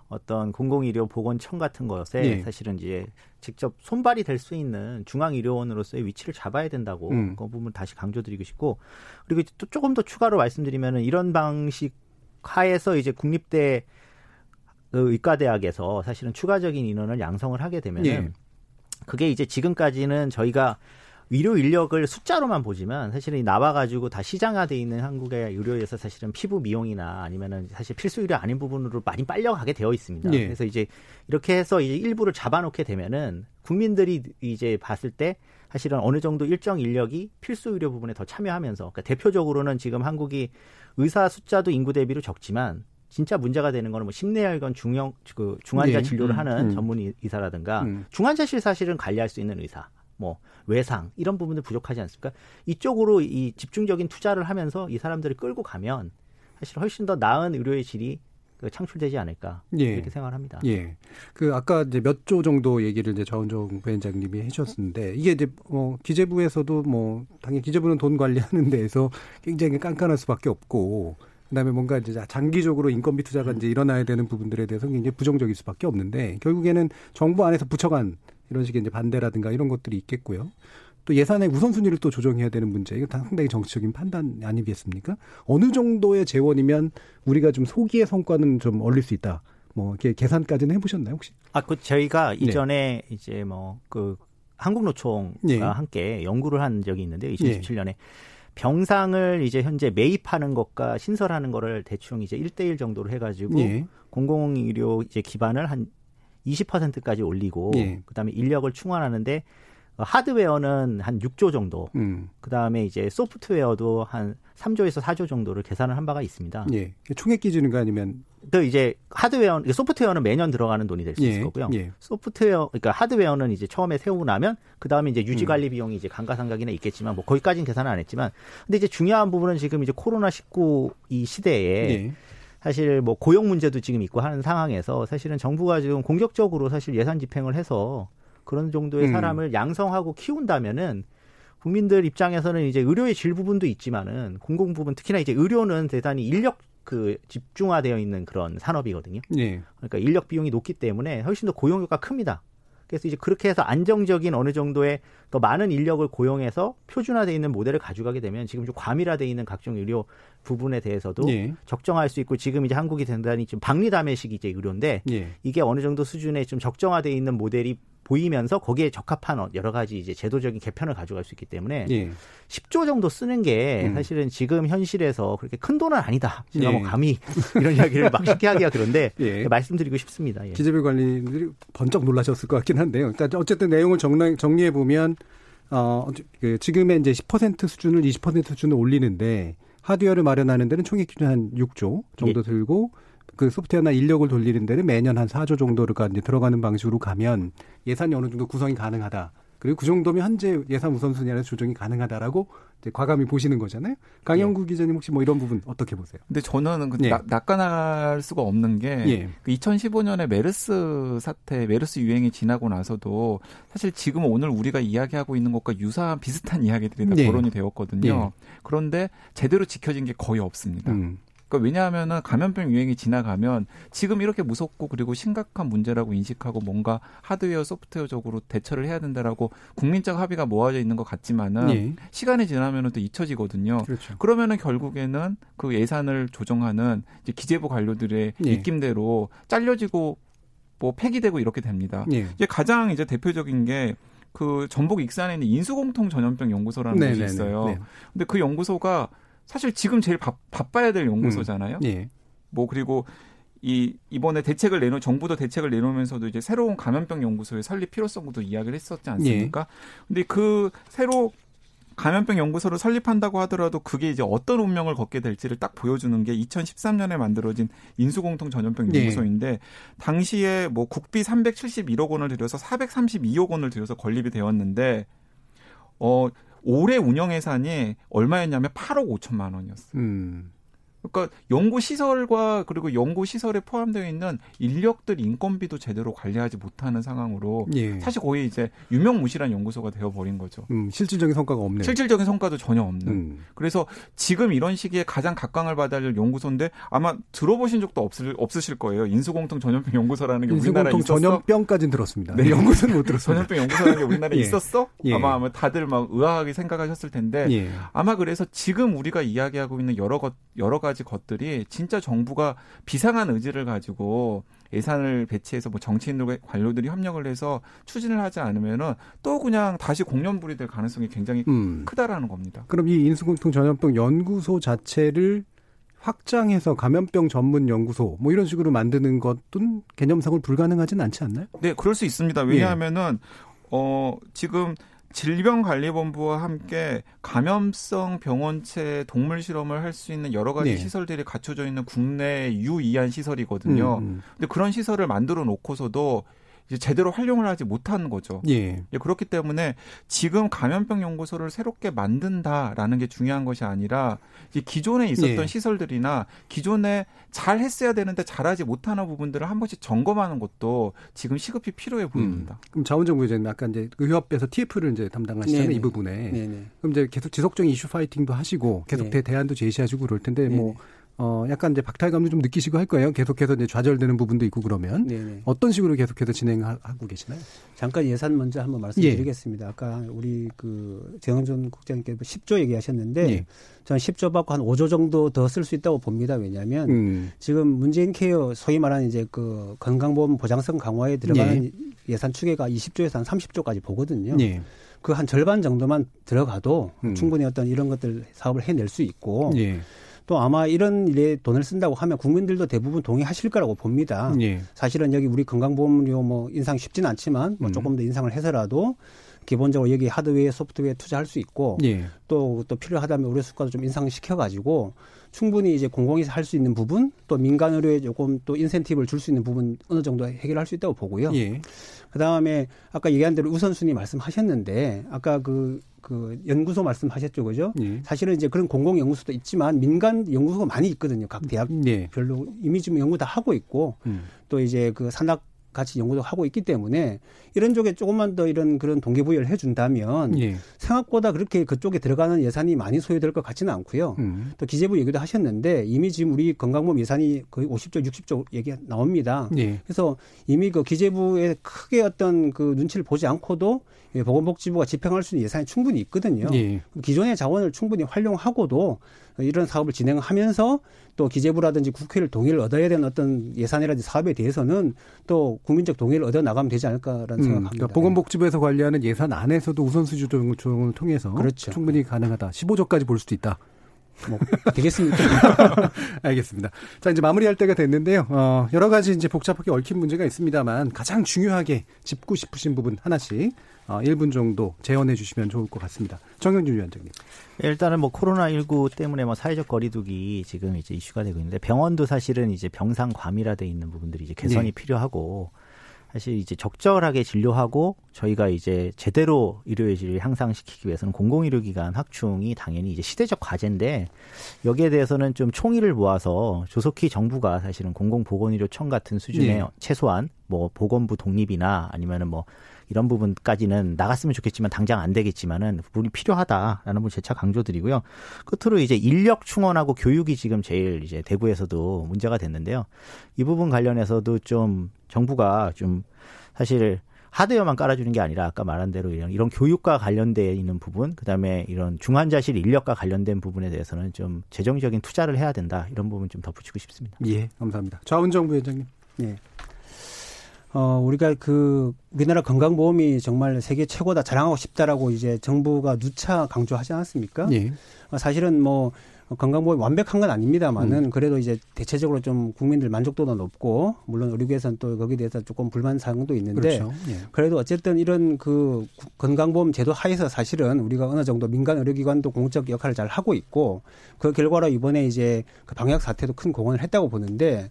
어떤 공공의료 보건청 같은 것에 네. 사실은 이제 직접 손발이 될 수 있는 중앙의료원으로서의 위치를 잡아야 된다고 음. 그 부분 다시 강조드리고 싶고 그리고 또 조금 더 추가로 말씀드리면은 이런 방식 하에서 이제 국립대 그 의과대학에서 사실은 추가적인 인원을 양성을 하게 되면은 네. 그게 이제 지금까지는 저희가 의료 인력을 숫자로만 보지만 사실은 나와가지고 다 시장화돼 있는 한국의 의료에서 사실은 피부 미용이나 아니면은 사실 필수 의료 아닌 부분으로 많이 빨려가게 되어 있습니다. 예. 그래서 이제 이렇게 해서 이제 일부를 잡아놓게 되면은 국민들이 이제 봤을 때 사실은 어느 정도 일정 인력이 필수 의료 부분에 더 참여하면서 그러니까 대표적으로는 지금 한국이 의사 숫자도 인구 대비로 적지만 진짜 문제가 되는 거는 뭐 심내혈관 중형 그 중환자 네. 진료를 음, 하는 음. 전문 의사라든가 음. 중환자실 사실은 관리할 수 있는 의사 뭐 외상 이런 부분들 부족하지 않습니까? 이쪽으로 이 집중적인 투자를 하면서 이 사람들을 끌고 가면 사실 훨씬 더 나은 의료의 질이 그 창출되지 않을까 예. 이렇게 생각합니다. 을 예. 그 아까 이제 몇 조 정도 얘기를 이제 정은정 부회장님이 해주셨는데 이게 이제 뭐 기재부에서도 뭐 당연히 기재부는 돈 관리하는 데에서 굉장히 깐깐할 수밖에 없고 그다음에 뭔가 이제 장기적으로 인건비 투자가 이제 일어나야 되는 부분들에 대해서 굉장히 부정적일 수밖에 없는데 결국에는 정부 안에서 부처간 이런 식의 이제 반대라든가 이런 것들이 있겠고요. 또 예산의 우선순위를 또 조정해야 되는 문제. 이거 상당히 정치적인 판단 아니겠습니까? 어느 정도의 재원이면 우리가 좀 소기의 성과는 좀 얻을 수 있다. 뭐 이렇게 계산까지는 해보셨나요 혹시? 아, 그 저희가 네. 이전에 이제 뭐 그 한국노총과 네. 함께 연구를 한 적이 있는데요. 2017년에 네. 병상을 이제 현재 매입하는 것과 신설하는 거를 대충 이제 1대1 정도로 해가지고 네. 공공의료 이제 기반을 한 20%까지 올리고 예. 그다음에 인력을 충원하는데 하드웨어는 한 6조 정도. 음. 그 다음에 이제 소프트웨어도 한 3조에서 4조 정도를 계산을 한 바가 있습니다. 예. 총액 기준인가 아니면 그 이제 하드웨어, 소프트웨어는 매년 들어가는 돈이 될수 예. 있을 거고요. 예. 소프트웨어, 그러니까 하드웨어는 이제 처음에 세우고 나면 그 다음에 이제 유지 관리 비용이 이제 감가상각이나 있겠지만 뭐 거기까지는 계산을 안 했지만 근데 이제 중요한 부분은 지금 이제 코로나 19 이 시대에 예. 사실 뭐 고용 문제도 지금 있고 하는 상황에서 사실은 정부가 지금 공격적으로 사실 예산 집행을 해서 그런 정도의 음. 사람을 양성하고 키운다면은 국민들 입장에서는 이제 의료의 질 부분도 있지만은 공공 부분 특히나 이제 의료는 대단히 인력 그 집중화되어 있는 그런 산업이거든요. 네. 그러니까 인력 비용이 높기 때문에 훨씬 더 고용 효과가 큽니다. 그래서 이제 그렇게 해서 안정적인 어느 정도의 더 많은 인력을 고용해서 표준화되어 있는 모델을 가져가게 되면 지금 좀 과밀화되어 있는 각종 의료 부분에 대해서도 네. 적정할 수 있고 지금 이제 한국이 대단히 좀 박리담의식이 이제 의료인데 네. 이게 어느 정도 수준의 좀 적정화되어 있는 모델이 보이면서 거기에 적합한 여러 가지 이제 제도적인 개편을 가져갈 수 있기 때문에 예. 10조 정도 쓰는 게 음. 사실은 지금 현실에서 그렇게 큰 돈은 아니다. 제가 뭐 예. 뭐 감히 이런 이야기를 막 쉽게 하기가 그런데 예. 말씀드리고 싶습니다. 예. 기재부 관리들이 번쩍 놀라셨을 것 같긴 한데요. 그러니까 어쨌든 내용을 정리해 보면 어, 그 지금의 이제 10% 수준을 20% 수준을 올리는데 하드웨어를 마련하는 데는 총액 기준 한 6조 정도 예. 들고 그 소프트웨어나 인력을 돌리는 데는 매년 한 4조 정도가 이제 들어가는 방식으로 가면 예산이 어느 정도 구성이 가능하다. 그리고 그 정도면 현재 예산 우선순위 안에서 조정이 가능하다라고 이제 과감히 보시는 거잖아요. 강영구 예. 기자님 혹시 뭐 이런 부분 어떻게 보세요? 근데 저는 그 예. 낙관할 수가 없는 게 예. 그 2015년에 메르스 사태, 메르스 유행이 지나고 나서도 사실 지금 오늘 우리가 이야기하고 있는 것과 유사한 비슷한 이야기들이 다 예. 거론이 되었거든요. 예. 그런데 제대로 지켜진 게 거의 없습니다. 음. 그러니까 왜냐하면은 감염병 유행이 지나가면 지금 이렇게 무섭고 그리고 심각한 문제라고 인식하고 뭔가 하드웨어 소프트웨어적으로 대처를 해야 된다라고 국민적 합의가 모아져 있는 것 같지만은 예. 시간이 지나면은 또 잊혀지거든요. 그렇죠. 그러면은 결국에는 그 예산을 조정하는 이제 기재부 관료들의 예. 입김대로 잘려지고 뭐 폐기되고 이렇게 됩니다. 예. 이제 가장 이제 대표적인 게그 전북 익산에 있는 인수공통 전염병 연구소라는 네네네. 곳이 있어요. 네. 근데 그 연구소가 사실 지금 제일 바, 바빠야 될 연구소잖아요. 음. 예. 뭐 그리고 이 이번에 대책을 내놓 정부도 대책을 내놓으면서도 이제 새로운 감염병 연구소의 설립 필요성도 이야기를 했었지 않습니까? 예. 근데 그 새로 감염병 연구소를 설립한다고 하더라도 그게 이제 어떤 운명을 걷게 될지를 딱 보여주는 게 2013년에 만들어진 인수공통 전염병 예. 연구소인데 네. 당시에 뭐 국비 371억 원을 들여서 432억 원을 들여서 건립이 되었는데 어 올해 운영 예산이 얼마였냐면 8억 5천만 원이었어요. 음. 그러니까 연구 시설과 그리고 연구 시설에 포함되어 있는 인력들 인건비도 제대로 관리하지 못하는 상황으로 예. 사실 거의 이제 유명무실한 연구소가 되어 버린 거죠. 음, 실질적인 성과가 없네. 실질적인 성과도 전혀 없는. 음. 그래서 지금 이런 시기에 가장 각광을 받아야 할 연구소인데 아마 들어보신 적도 없을 없으실 거예요. 인수공통 전염병 연구소라는 게 우리나라에 있었어. 전염병까지는 들었습니다. 네, 연구소는 못 들었어요. 전염병 연구소라는 게 우리나라에 예. 있었어? 예. 아마 아마 다들 막 의아하게 생각하셨을 텐데 예. 아마 그래서 지금 우리가 이야기하고 있는 여러 것 여러 가지 것들이 진짜 정부가 비상한 의지를 가지고 예산을 배치해서 뭐 정치인들 관료들이 협력을 해서 추진을 하지 않으면은 또 그냥 다시 공연불이 될 가능성이 굉장히 음. 크다라는 겁니다. 그럼 이 인수공통 전염병 연구소 자체를 확장해서 감염병 전문 연구소 뭐 이런 식으로 만드는 것도 개념상으로 불가능하지는 않지 않나요? 네, 그럴 수 있습니다. 왜냐하면은 예. 어 지금 질병관리본부와 함께 감염성 병원체 동물 실험을 할 수 있는 여러 가지 네. 시설들이 갖춰져 있는 국내 유이한 시설이거든요. 음, 음. 근데 그런 시설을 만들어 놓고서도 이제 제대로 활용을 하지 못하는 거죠. 예. 그렇기 때문에 지금 감염병 연구소를 새롭게 만든다라는 게 중요한 것이 아니라 이제 기존에 있었던 예. 시설들이나 기존에 잘 했어야 되는데 잘하지 못하는 부분들을 한 번씩 점검하는 것도 지금 시급히 필요해 보입니다. 음. 그럼 자원정부 이제 아까 이제 의협에서 TF를 이제 담당하시잖아요. 이 부분에. 네네. 그럼 이제 계속 지속적인 이슈 파이팅도 하시고 계속 네. 대안도 제시하시고 그럴 텐데 뭐 네네. 어, 약간 이제 박탈감도 좀 느끼시고 할 거예요. 계속해서 이제 좌절되는 부분도 있고 그러면 네네. 어떤 식으로 계속해서 진행하고 계시나요? 잠깐 예산 먼저 한번 말씀드리겠습니다. 예. 아까 우리 그 재영준 국장님께서 10조 얘기하셨는데 예. 저는 10조 받고 한 5조 정도 더 쓸 수 있다고 봅니다. 왜냐하면 음. 지금 문재인 케어 소위 말하는 이제 그 건강보험 보장성 강화에 들어가는 예. 예산 추계가 20조에서 한 30조까지 보거든요. 예. 그한 절반 정도만 들어가도 음. 충분히 어떤 이런 것들 사업을 해낼 수 있고. 예. 또 아마 이런 일에 돈을 쓴다고 하면 국민들도 대부분 동의하실 거라고 봅니다. 예. 사실은 여기 우리 건강보험료 뭐 인상 쉽지는 않지만 뭐 음. 조금 더 인상을 해서라도 기본적으로 여기 하드웨어, 소프트웨어 투자할 수 있고 예. 또, 또 필요하다면 의료 수가도 좀 인상시켜 가지고 충분히 이제 공공에서 할 수 있는 부분 또 민간 의료에 조금 또 인센티브를 줄 수 있는 부분 어느 정도 해결할 수 있다고 보고요. 예. 그 다음에 아까 얘기한 대로 우선순위 말씀하셨는데 아까 그, 그 연구소 말씀하셨죠, 그죠? 예. 사실은 이제 그런 공공 연구소도 있지만 민간 연구소가 많이 있거든요. 각 대학별로 예. 이미 지금 연구 다 하고 있고 음. 또 이제 그 산학 같이 연구도 하고 있기 때문에 이런 쪽에 조금만 더 이런 그런 동기부여를 해준다면 예. 생각보다 그렇게 그쪽에 들어가는 예산이 많이 소요될 것 같지는 않고요. 음. 또 기재부 얘기도 하셨는데 이미 지금 우리 건강보험 예산이 거의 50조, 60조 얘기 나옵니다. 예. 그래서 이미 그 기재부에 크게 어떤 그 눈치를 보지 않고도 보건복지부가 집행할 수 있는 예산이 충분히 있거든요. 예. 기존의 자원을 충분히 활용하고도 이런 사업을 진행하면서 또 기재부라든지 국회를 동의를 얻어야 되는 어떤 예산이라든지 사업에 대해서는 또 국민적 동의를 얻어 나가면 되지 않을까라는 음, 생각합니다. 그러니까 보건복지부에서 관리하는 예산 안에서도 우선순위 조정을 통해서 그렇죠. 충분히 가능하다. 15조까지 볼 수도 있다. 뭐 되겠습니까? 알겠습니다. 자 이제 마무리할 때가 됐는데요. 어, 여러 가지 이제 복잡하게 얽힌 문제가 있습니다만 가장 중요하게 짚고 싶으신 부분 하나씩 어, 1분 정도 재현해 주시면 좋을 것 같습니다. 정영준 위원장님. 일단은 뭐 코로나19 때문에 뭐 사회적 거리두기 지금 이제 이슈가 되고 있는데 병원도 사실은 이제 병상 과밀화돼 있는 부분들이 이제 개선이 네. 필요하고 사실 이제 적절하게 진료하고 저희가 이제 제대로 의료의 질을 향상시키기 위해서는 공공의료기관 확충이 당연히 이제 시대적 과제인데 여기에 대해서는 좀 총의를 모아서 조속히 정부가 사실은 공공보건의료청 같은 수준의 네. 최소한 뭐 보건부 독립이나 아니면은 뭐 이런 부분까지는 나갔으면 좋겠지만 당장 안 되겠지만은 부분이 필요하다라는 분 재차 강조드리고요. 끝으로 이제 인력 충원하고 교육이 지금 제일 이제 대구에서도 문제가 됐는데요. 이 부분 관련해서도 좀 정부가 좀 사실 하드웨어만 깔아주는 게 아니라 아까 말한 대로 이런, 이런 교육과 관련돼 있는 부분, 그 다음에 이런 중환자실 인력과 관련된 부분에 대해서는 좀 재정적인 투자를 해야 된다 이런 부분 좀 덧붙이고 싶습니다. 예, 감사합니다. 좌운정 부회장님. 예. 어, 우리가 그 우리나라 건강보험이 정말 세계 최고다 자랑하고 싶다라고 이제 정부가 누차 강조하지 않았습니까? 예. 어, 사실은 뭐 건강보험이 완벽한 건 아닙니다만은 음. 그래도 이제 대체적으로 좀 국민들 만족도도 높고 물론 의료계에서는 또 거기에 대해서 조금 불만 사항도 있는데 그렇죠. 예. 그래도 어쨌든 이런 그 건강보험 제도 하에서 사실은 우리가 어느 정도 민간 의료기관도 공적 역할을 잘 하고 있고 그 결과로 이번에 이제 그 방역 사태도 큰 공헌을 했다고 보는데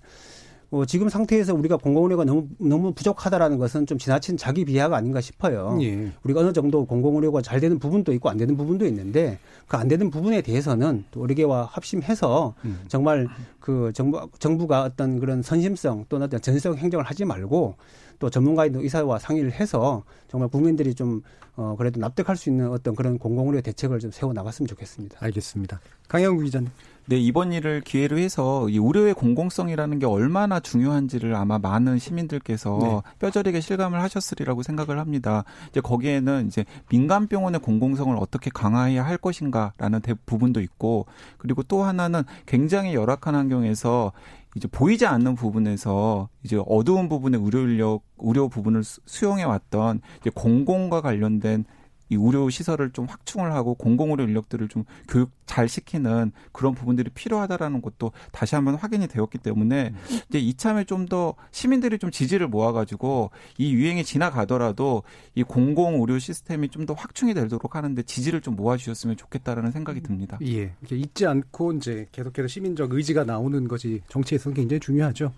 어, 지금 상태에서 우리가 공공의료가 너무 너무 부족하다라는 것은 좀 지나친 자기 비하가 아닌가 싶어요. 예. 우리가 어느 정도 공공의료가 잘 되는 부분도 있고 안 되는 부분도 있는데 그 안 되는 부분에 대해서는 또 의료계와 합심해서 음. 정말 그 정부 정부가 어떤 그런 선심성 또는 어떤 전성 행정을 하지 말고 또 전문가인 의사와 상의를 해서 정말 국민들이 좀 어, 그래도 납득할 수 있는 어떤 그런 공공의료 대책을 좀 세워 나갔으면 좋겠습니다. 알겠습니다. 강영구 기자님. 네, 이번 일을 기회로 해서 이 의료의 공공성이라는 게 얼마나 중요한지를 아마 많은 시민들께서 네. 뼈저리게 실감을 하셨으리라고 생각을 합니다. 이제 거기에는 이제 민간 병원의 공공성을 어떻게 강화해야 할 것인가라는 부분도 있고 그리고 또 하나는 굉장히 열악한 환경에서 이제 보이지 않는 부분에서 이제 어두운 부분의 의료 인력 의료 부분을 수용해 왔던 이제 공공과 관련된 이 의료 시설을 좀 확충을 하고 공공 의료 인력들을 좀 교육 잘 시키는 그런 부분들이 필요하다라는 것도 다시 한번 확인이 되었기 때문에 이제 이참에 좀 더 시민들이 좀 지지를 모아가지고 이 유행이 지나가더라도 이 공공 의료 시스템이 좀 더 확충이 되도록 하는데 지지를 좀 모아주셨으면 좋겠다라는 생각이 듭니다. 예, 잊지 않고 이제 계속해서 시민적 의지가 나오는 것이 정치에서는 굉장히 중요하죠.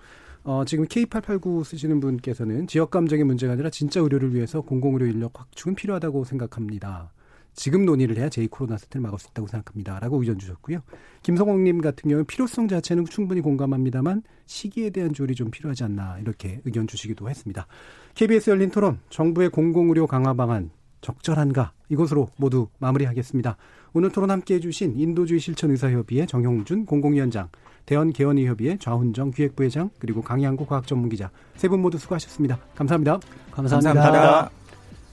어, 지금 K889 쓰시는 분께서는 지역 감정의 문제가 아니라 진짜 의료를 위해서 공공의료 인력 확충은 필요하다고 생각합니다. 지금 논의를 해야 제2 코로나 사태를 막을 수 있다고 생각합니다. 라고 의견 주셨고요. 김성홍님 같은 경우는 필요성 자체는 충분히 공감합니다만 시기에 대한 조율이 좀 필요하지 않나 이렇게 의견 주시기도 했습니다. KBS 열린 토론 정부의 공공의료 강화 방안 적절한가 이것으로 모두 마무리하겠습니다. 오늘 토론 함께해 주신 인도주의 실천의사협의회 정용준 공공위원장 대원개헌의협의회 좌훈정 기획부회장 그리고 강양구 과학전문기자 세 분 모두 수고하셨습니다. 감사합니다. 감사합니다. 감사합니다.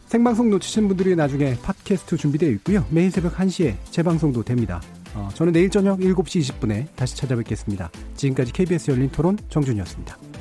생방송 놓치신 분들이 나중에 팟캐스트 준비되어 있고요. 매일 새벽 1시에 재방송도 됩니다. 어, 저는 내일 저녁 7시 20분에 다시 찾아뵙겠습니다. 지금까지 KBS 열린 토론 정준이었습니다.